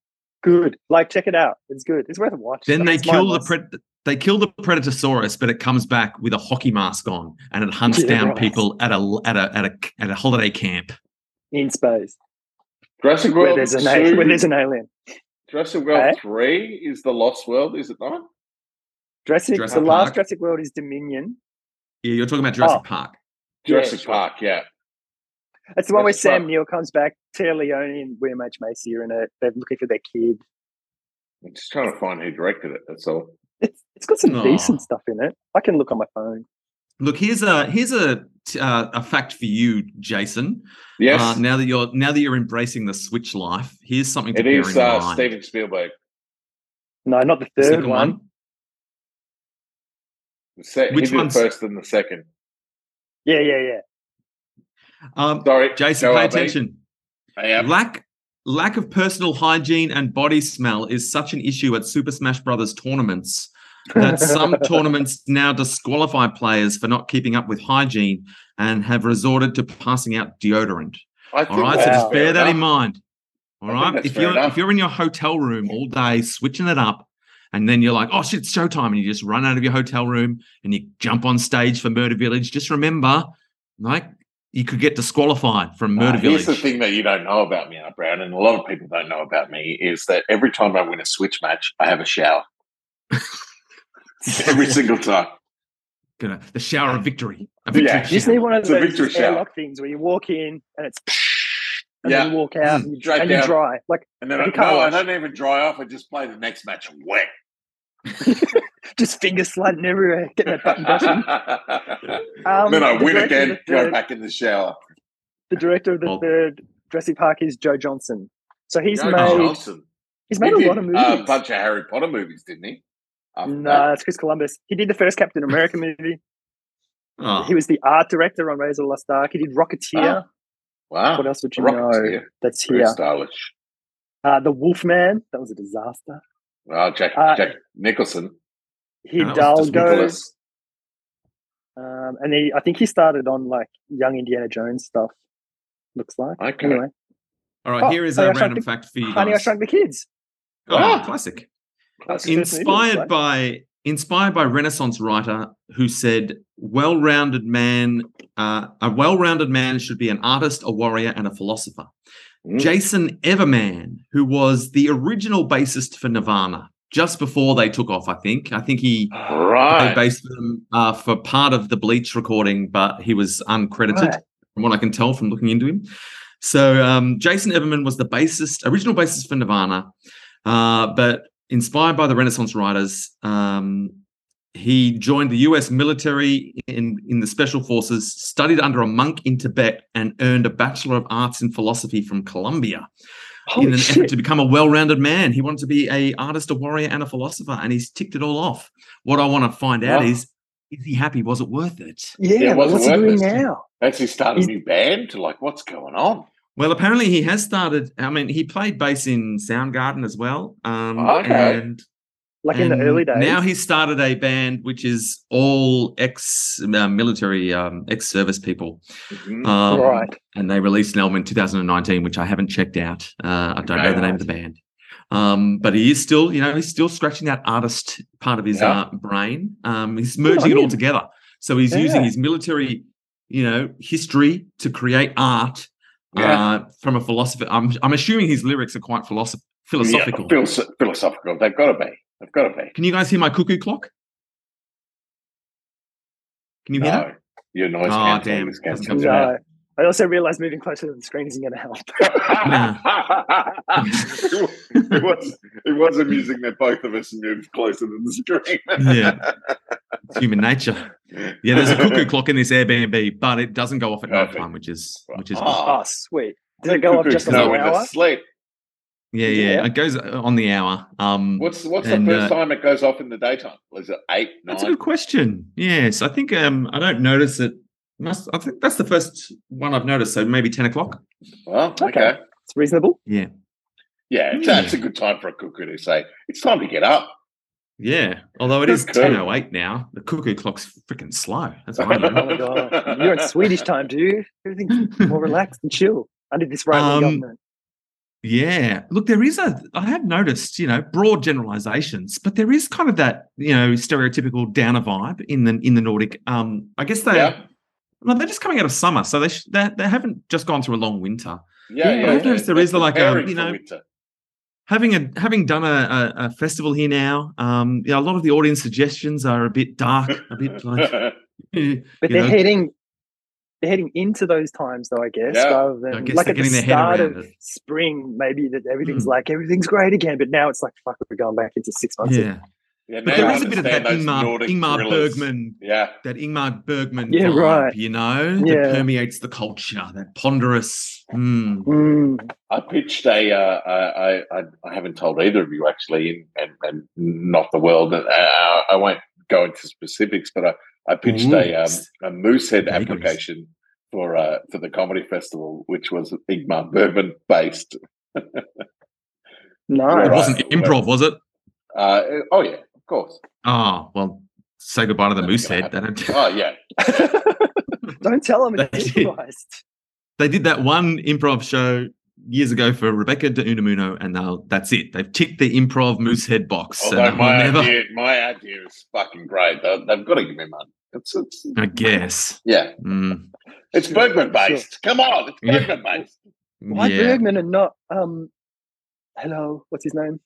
good. Like, check it out. It's good. It's worth a watch. Then Like, they kill the mindless. pred- they kill the Predatosaurus, but it comes back with a hockey mask on and it hunts Yeah, down right. people at a at a at a at a holiday camp. in space Jurassic where World there's an 2, where there's an alien. Jurassic World Eh? 3 is the Lost World, is it not? Jurassic, Jurassic the last Park. Jurassic World is Dominion. Yeah, you're talking about Jurassic Oh. Park. Jurassic sure. Park, yeah. It's the one where Sam Park. Neill comes back. Téa Leoni and William H Macy are in it. They're looking for their kid. I'm just trying to find who directed it. That's all. It's it's got some Aw. decent stuff in it. I can look on my phone. Look, here's a here's a uh, a fact for you, Jason. Yes, Uh, now that you're now that you're embracing the Switch life, here's something to it bear is in uh, mind. Steven Spielberg. No, not the The third second one. The se- Which he did the one's- first and the second. Yeah, yeah, yeah. Um, Sorry, Jason, go pay RB. attention. Lack lack of personal hygiene and body smell is such an issue at Super Smash Brothers tournaments that some tournaments now disqualify players for not keeping up with hygiene and have resorted to passing out deodorant. All right, so just bear fair that in mind. All I right, if you're enough. if you're in your hotel room all day switching it up, and then you're like, oh shit, it's showtime, and you just run out of your hotel room and you jump on stage for Murder Village. Just remember, like you could get disqualified from Uh, Murder here's Village. the thing that you don't know about me, Art Brown, and a lot of people don't know about me is that every time I win a switch match, I have a shower. every single time. Gonna- the shower of victory. A Yeah. victory You just need one of It's those victory shower. airlock things where you walk in and it's and Yeah. then you walk out and, you, Straight and you dry. Like And then I, Like a no, I don't even dry off. I just play the next match wet. just finger sliding everywhere, getting that button brushing. Um, then I the win again, of the go back in the shower. The director of the Well- third Jurassic Park is Joe Johnston. So he's Joe made Johnston. he's made He a lot did, of uh, movies. A bunch of Harry Potter movies, didn't he? After no, that. that's Chris Columbus. He did the first Captain America movie. Oh, He was the art director on Razor Lost Ark. He did Rocketeer. Wow. What else would you Rocketeer. know? That's Very here. stylish. Uh, the Wolfman. That was a disaster. Well, Jack, Uh, Jack Nicholson. No, that was Hidalgo. Um, and he, I think he started on like young Indiana Jones stuff. Looks like. Okay. Anyway, all right. Oh, here is Honey, a I random the- fact for you Honey, I guys. Shrunk the Kids. Oh, Ah. classic. That's the first movie, looks inspired by inspired by Renaissance writer who said, "Well-rounded man, uh, a well-rounded man should be an artist, a warrior, and a philosopher." Mm. Jason Everman, who was the original bassist for Nirvana, just before they took off, I think. I think he Right. played bass for them uh, for part of the Bleach recording, but he was uncredited Right. from what I can tell from looking into him. So um, Jason Everman was the bassist, original bassist for Nirvana, uh, but inspired by the Renaissance writers, um, he joined the U.S. military in in the special forces, studied under a monk in Tibet, and earned a Bachelor of Arts in Philosophy from Columbia Holy in an shit. effort to become a well-rounded man. He wanted to be a artist, a warrior, and a philosopher, and he's ticked it all off. What I want to find out is, is he happy? Was it worth it? yeah, Yeah, it wasn't what's he doing worth it. now? Actually started a new band. To like, what's going on? Well, apparently he has started. I mean, he played bass in Soundgarden as well. Um, Okay. And, Like in the early days. Now he's started a band which is all ex-military, um, ex-service people. Mhm. Um, Right. And they released an album in 2019, which I haven't checked out. Uh, I don't know the name of the band. Um, but he is still, you know, he's still scratching that artist part of his Yeah. uh, brain. Um, he's merging it all together. So he's using his military, you know, history to create art Yeah. uh, from a philosopher. I'm, I'm assuming his lyrics are quite philosoph- philosophical. Yeah, philosoph- philosophical. They've got to be. They've got to be. Can you guys hear my cuckoo clock? Can you hear that? No, your noise Oh, cancelling damn. is Doesn't cancelled. come No. I also realized moving closer to the screen isn't going to help. it was it was amusing that both of us moved closer to the screen. Yeah. It's human nature. Yeah, there's a cuckoo clock in this Airbnb, but it doesn't go off at night time, which is which is Ah. oh, sweet. Did it go off just on know the when to hour? sleep. yeah, yeah, Yeah. It goes on the hour. Um, What's what's And, the first uh, time it goes off in the daytime? Was it eight, nine? that's a good question. Yes, I think um, I don't notice it. Must I think that's the first one I've noticed. So maybe ten o'clock. Well, okay. Okay. It's reasonable. Yeah, Yeah, it's, Yeah. that's a good time for a cuckoo to say, it's time to get up. Yeah. Although it is ten oh eight now, the cuckoo clock's freaking slow. That's what I Oh my god. You're in Swedish time, dude. Everything's more relaxed and chill under this right wing Um, government. Yeah. Look, there is a, I have noticed, you know, broad generalizations, but there is kind of that, you know, stereotypical downer vibe in the, in the Nordic. Um, I guess they, Yeah. well, they're just coming out of summer. So they, sh- they, they haven't just gone through a long winter. Yeah, Yeah, yeah. I've noticed there they're is like a, you know, winter. Having a, having done a, a, a festival here now, um, you know, a lot of the audience suggestions are a bit dark, a bit like, But they're heading they're heading into those times though, I guess, Yeah. rather than I guess like at the getting start of it. spring, maybe that everything's Hmm. like everything's great again. But now it's like fuck, we're going back into six months. yeah. Yeah, But now there I is a bit of that Ingmar, Nordic Ingmar thrillers. Bergman Yeah, that Ingmar Bergman Yeah, vibe, right. you know, Yeah. that permeates the culture, that ponderous. mm. Mm. I pitched a. Uh, I, I I haven't told either of you actually, and and, and not the world. Uh, I won't go into specifics, but I, I pitched Ooh. a um, a Moosehead Vagaries. application for uh, for the comedy festival, which was Ingmar Bergman based. No. It wasn't improv, was it? Uh, oh yeah, of course. Oh well, say goodbye to the moose head. They, don't, Oh yeah, Don't tell them it's They did. improvised. they did that one improv show years ago for Rebecca de Unamuno, and now that's it. They've ticked the improv moose head box. although they'll my never, idea, my idea is fucking great. They, they've got to give me money. It's, it's I guess. yeah, Mm, it's Sure, Bergman based. Come on, it's Yeah. Bergman based. Why yeah. Bergman and not um hello, what's his name?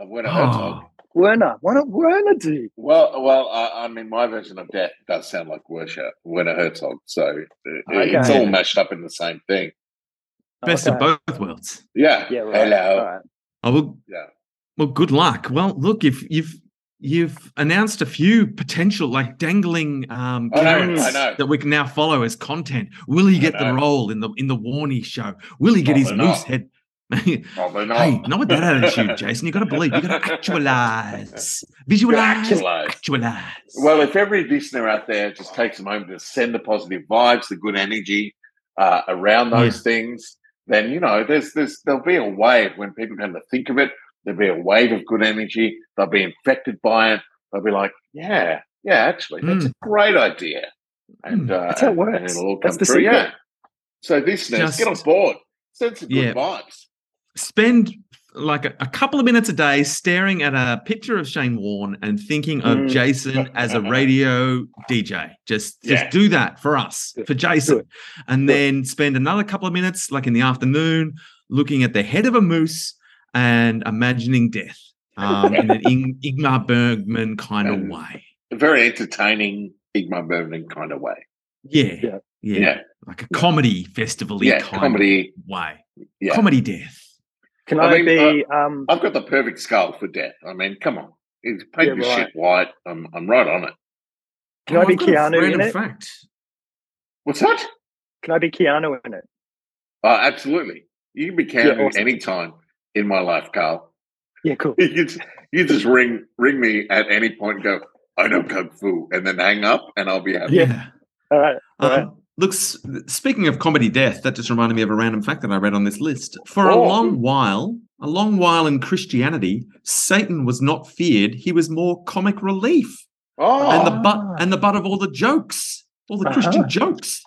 Uh, Werner Herzog. Werner. Why not Werner do? Well, well, I, I mean, my version of death does sound like Werner, Werner Herzog, so uh, it's all mashed up in the same thing. best Okay. of both worlds. Yeah. Yeah, right. Hello. All right. Oh, well, Yeah. well, good luck. Well, look, if you've you've announced a few potential like dangling um, I know, carrots I know. that we can now follow as content. Will he get the role in the in the Warney show? Will he get his Probably not. moose head? Probably not. Hey, not with that attitude, Jason. You got to believe. You got to actualize, visualize, Actualize. actualize. Well, if every listener out there just takes a moment to send the positive vibes, the good energy uh, around those things, then you know there's there's there'll be a wave when people come to think of it. There'll be a wave of good energy. They'll be infected by it. They'll be like, "Yeah, yeah, actually, that's a great idea," and Mm. uh, That's how it and- and works. it'll all come That's the through. secret. Yeah. So listeners, get on board. Send some good Yeah. vibes. Spend like a, a couple of minutes a day staring at a picture of Shane Warne and thinking of Mm. Jason as a radio DJ. Just just Yeah. do that for us, for Jason. And then spend another couple of minutes, like in the afternoon, looking at the head of a moose and imagining death um, in an Ing- Ingmar Bergman kind of way. A very entertaining Ingmar Bergman kind of way. Yeah. Yeah. Yeah. Yeah. Like a comedy festival Yeah, kind comedy. of way. Yeah. Comedy death. Can I I, mean, be um I've got the perfect skull for death. I mean, come on. It's paint Yeah, your right. shit white. I'm, I'm right on it. Can I Oh, be I've got a Keanu in it? fact. What's that? can I be Keanu in it? Oh, absolutely. You can be counting awesome. anytime in my life, Carl. Yeah, cool. You just, you just ring ring me at any point and go, I know Kung Fu, and then hang up and I'll be happy. Yeah. All right. All right. Um, look, s- speaking of comedy death, that just reminded me of a random fact that I read on this list. For a Oh. long while, a long while in Christianity, Satan was not feared; he was more comic relief Oh, and the butt and the butt of all the jokes, all the Christian Uh-huh. jokes.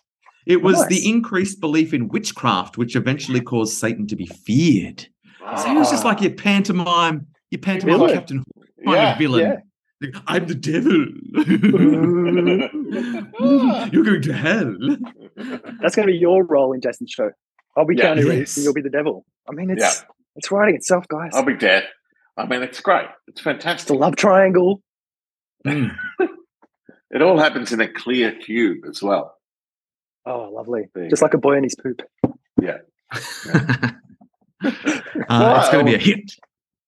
It was the increased belief in witchcraft which eventually caused Satan to be feared. So he was just Ah. like your pantomime, your pantomime Villain. Captain Hook kind yeah. of villain. yeah. Like, I'm the devil. You're going to hell. That's going to be your role in Jason's show. I'll be Yeah. Keanu Reeves Yes. and you'll be the devil. I mean, it's Yeah. it's writing itself, guys. I'll be dead. I mean, it's great. It's it's a fantastic. love triangle. Mm. It all happens in a clear cube as well. Oh, lovely. There you Just like a boy and his poop. uh, it's going to be a hit.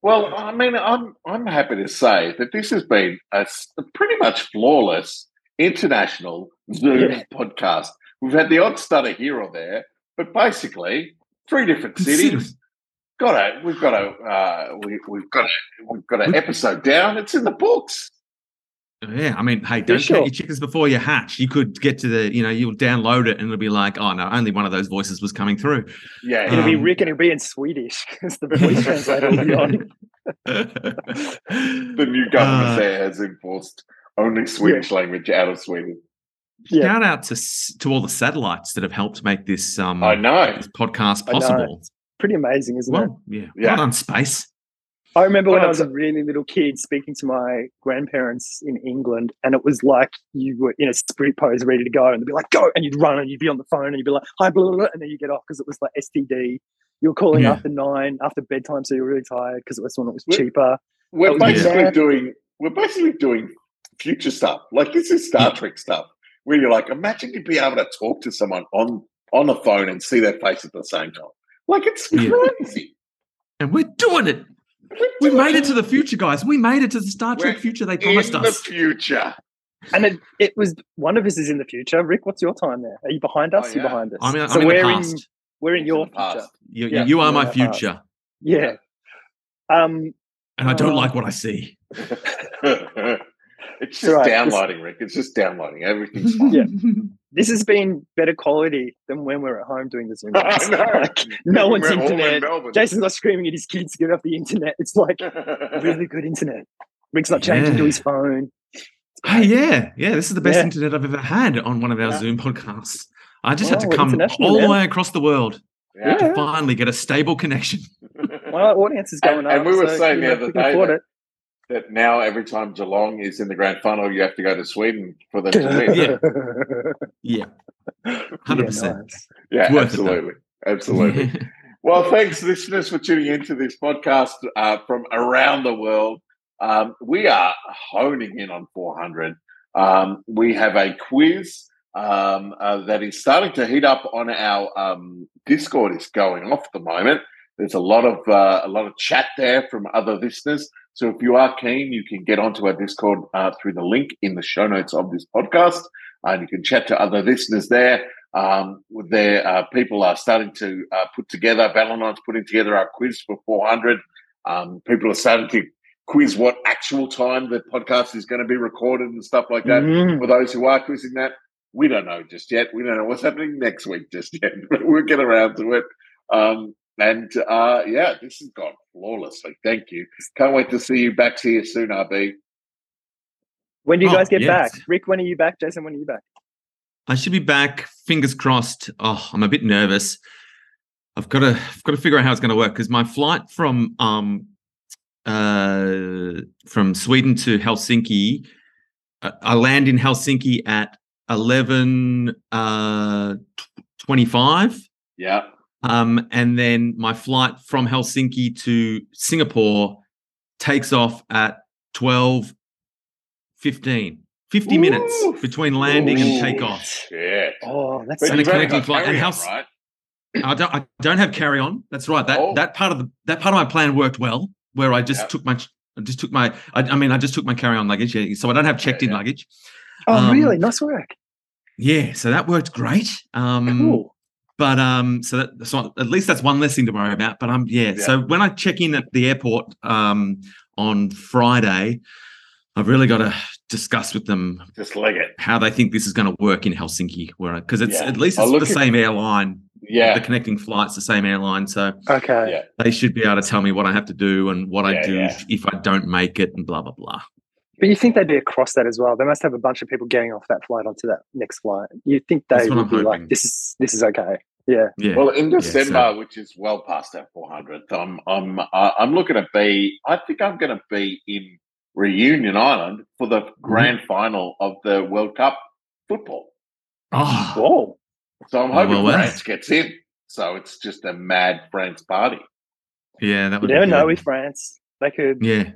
Well, I mean, I'm I'm happy to say that this has been a pretty much flawless international Zoom Yeah. podcast. We've had the odd stutter here or there, but basically three different cities. Got a we've got a uh, we, we've got a, we've got an episode down. It's in the books. Yeah, I mean, hey, don't sure. count your chickens before you hatch. You could get to the, you know, you'll download it and it'll be like, oh no, only one of those voices was coming through. Yeah, It'll be Um, Rick and it'll be in Swedish because the voice translator will be the new government Uh, there has enforced only Swedish language out of Sweden. Yeah. Shout out to to all the satellites that have helped make this um I know. this podcast I know. possible. Pretty amazing, isn't it? Well, yeah, Yeah. well done, space. I remember when I was a really little kid speaking to my grandparents in England, and it was like you were in a spirit pose ready to go, and they'd be like, go, and you'd run and you'd be on the phone and you'd be like, hi, blah, blah, blah, and then you get off because it was like STD. You were calling Yeah. after nine, after bedtime, so you were really tired because it was when it was Well, cheaper. We're yeah. basically doing we're basically doing future stuff. Like this is Star Trek stuff where you're like, imagine you'd be able to talk to someone on on the phone and see their face at the same time. Like it's Yeah. crazy. And we're doing it. We made it to the future, guys. We made it to the Star Trek We're future they in promised the us. future. And it, it was one of us is in the future. Rick, what's your time there? Are you behind us? Oh, You're behind us. I'm in, so I'm in we're the in we're in your in past. future. You, Yeah, you are my in the past. future, Yeah. Um, and I don't Uh, like what I see. It's just right. Downloading, Rick. It's just downloading. Everything's fine. Yeah. This has been better quality than when we're at home doing the Zoom. I calls. know. Like, no one's We're in internet. Melbourne. Jason's not screaming at his kids to get off the internet. It's like really good internet. Rick's not changing to his phone. Hey, yeah, yeah. This is the best Yeah. internet I've ever had on one of our Yeah. Zoom podcasts. I just Oh, had to oh, come all the way across the world Yeah. to finally get a stable connection. Well, our audience is going And- up. and we were so, saying you the other day afford that- that now every time Geelong is in the grand final, you have to go to Sweden for them to win. Yeah, Yeah, hundred percent. nice. Yeah, Worth it, though. absolutely. Absolutely. Well, thanks, listeners, for tuning into this podcast uh, from around the world. Um, we are honing in on 400. Um, we have a quiz um, uh, that is starting to heat up on our um, Discord. is going off at the moment. There's a lot of uh, a lot of chat there from other listeners. So if you are keen, you can get onto our Discord uh, through the link in the show notes of this podcast, and you can chat to other listeners there. Um, there, uh, people are starting to uh, put together. Valentine's putting together our quiz for 400. Um, people are starting to quiz what actual time the podcast is going to be recorded and stuff like that. Mm. For those who are quizzing that, we don't know just yet. We don't know what's happening next week just yet. But we'll get around to it. Um, and uh, yeah, this has gone flawlessly. Thank you. Can't wait to see you back here soon, RB. When do you Oh, guys get yes. back? Rick, when are you back? Jason, when are you back? I should be back. Fingers crossed. Oh, I'm a bit nervous. I've got to, I've got to figure out how it's going to work because my flight from um, uh, from Sweden to Helsinki, uh, I land in Helsinki at eleven uh, twenty five. Yeah. Um, and then my flight from Helsinki to Singapore takes off at 12 15. 50 minutes between landing and takeoff. Shit. Oh, that's But And a connecting flight. And carry-on, how- right? I don't I don't have carry on. That's right. That Oh. that part of the that part of my plan worked well, where I just Yeah. took my I just took my I, I mean I just took my carry on luggage. Yeah, so I don't have checked in yeah. luggage. oh, um, really? Nice work. Yeah, so that worked great. Um Cool. But um so that so at least that's one less thing to worry about but um yeah, Yeah. so when i check in at the airport um on friday i've really got to discuss with them Just leg it. how they think this is going to work in helsinki where because it's Yeah. at least it's the at- same airline Yeah. the connecting flights the same airline so Okay. Yeah. they should be able to tell me what i have to do and what Yeah, i do yeah. if, if i don't make it and blah blah blah But you think they'd be across that as well? They must have a bunch of people getting off that flight onto that next flight. You think they would I'm be hoping. like, "This is this is okay." Yeah. yeah Well, in Yeah, December, so- which is well past our 400th, I'm I'm uh, I'm looking to be. I think I'm going to be in Reunion Island for the Mm-hmm. grand final of the World Cup football. oh Whoa. So I'm Oh, hoping well, well. France gets in. So it's just a mad France party. yeah that You would never be know good. with France. They could yeah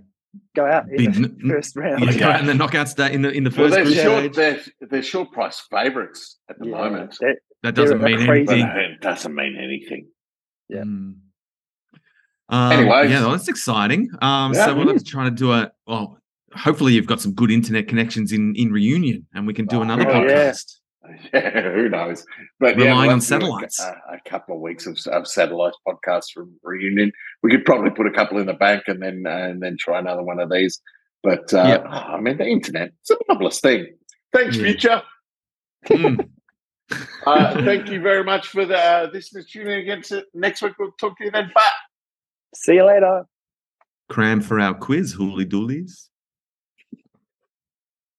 go out Be in the n- n- first round. yeah, Yeah. and the knockout stage in the in the Well, first they're short. They're, they're short price favourites at the Yeah, moment. that doesn't mean crazy- anything But it doesn't mean anything. Yeah. Mm. Um, Anyways. yeah, well, that's exciting. Um, Yeah, so it we're trying to do a well. Hopefully, you've got some good internet connections in in reunion, and we can do Oh, another oh, yeah. podcast. Yeah, who knows? But Relying we'll on have to do a- satellites. A, a couple of weeks of, of satellite podcasts from reunion. We could probably put a couple in the bank and then and then try another one of these. But uh, Yep. oh, I mean, the internet it's a marvelous thing. Thanks, Yeah. future. Mm. Uh, thank you very much for the uh, listeners tuning in. again. Next week we'll talk to you then. Bye. See you later. Cram for our quiz, hooly doolies.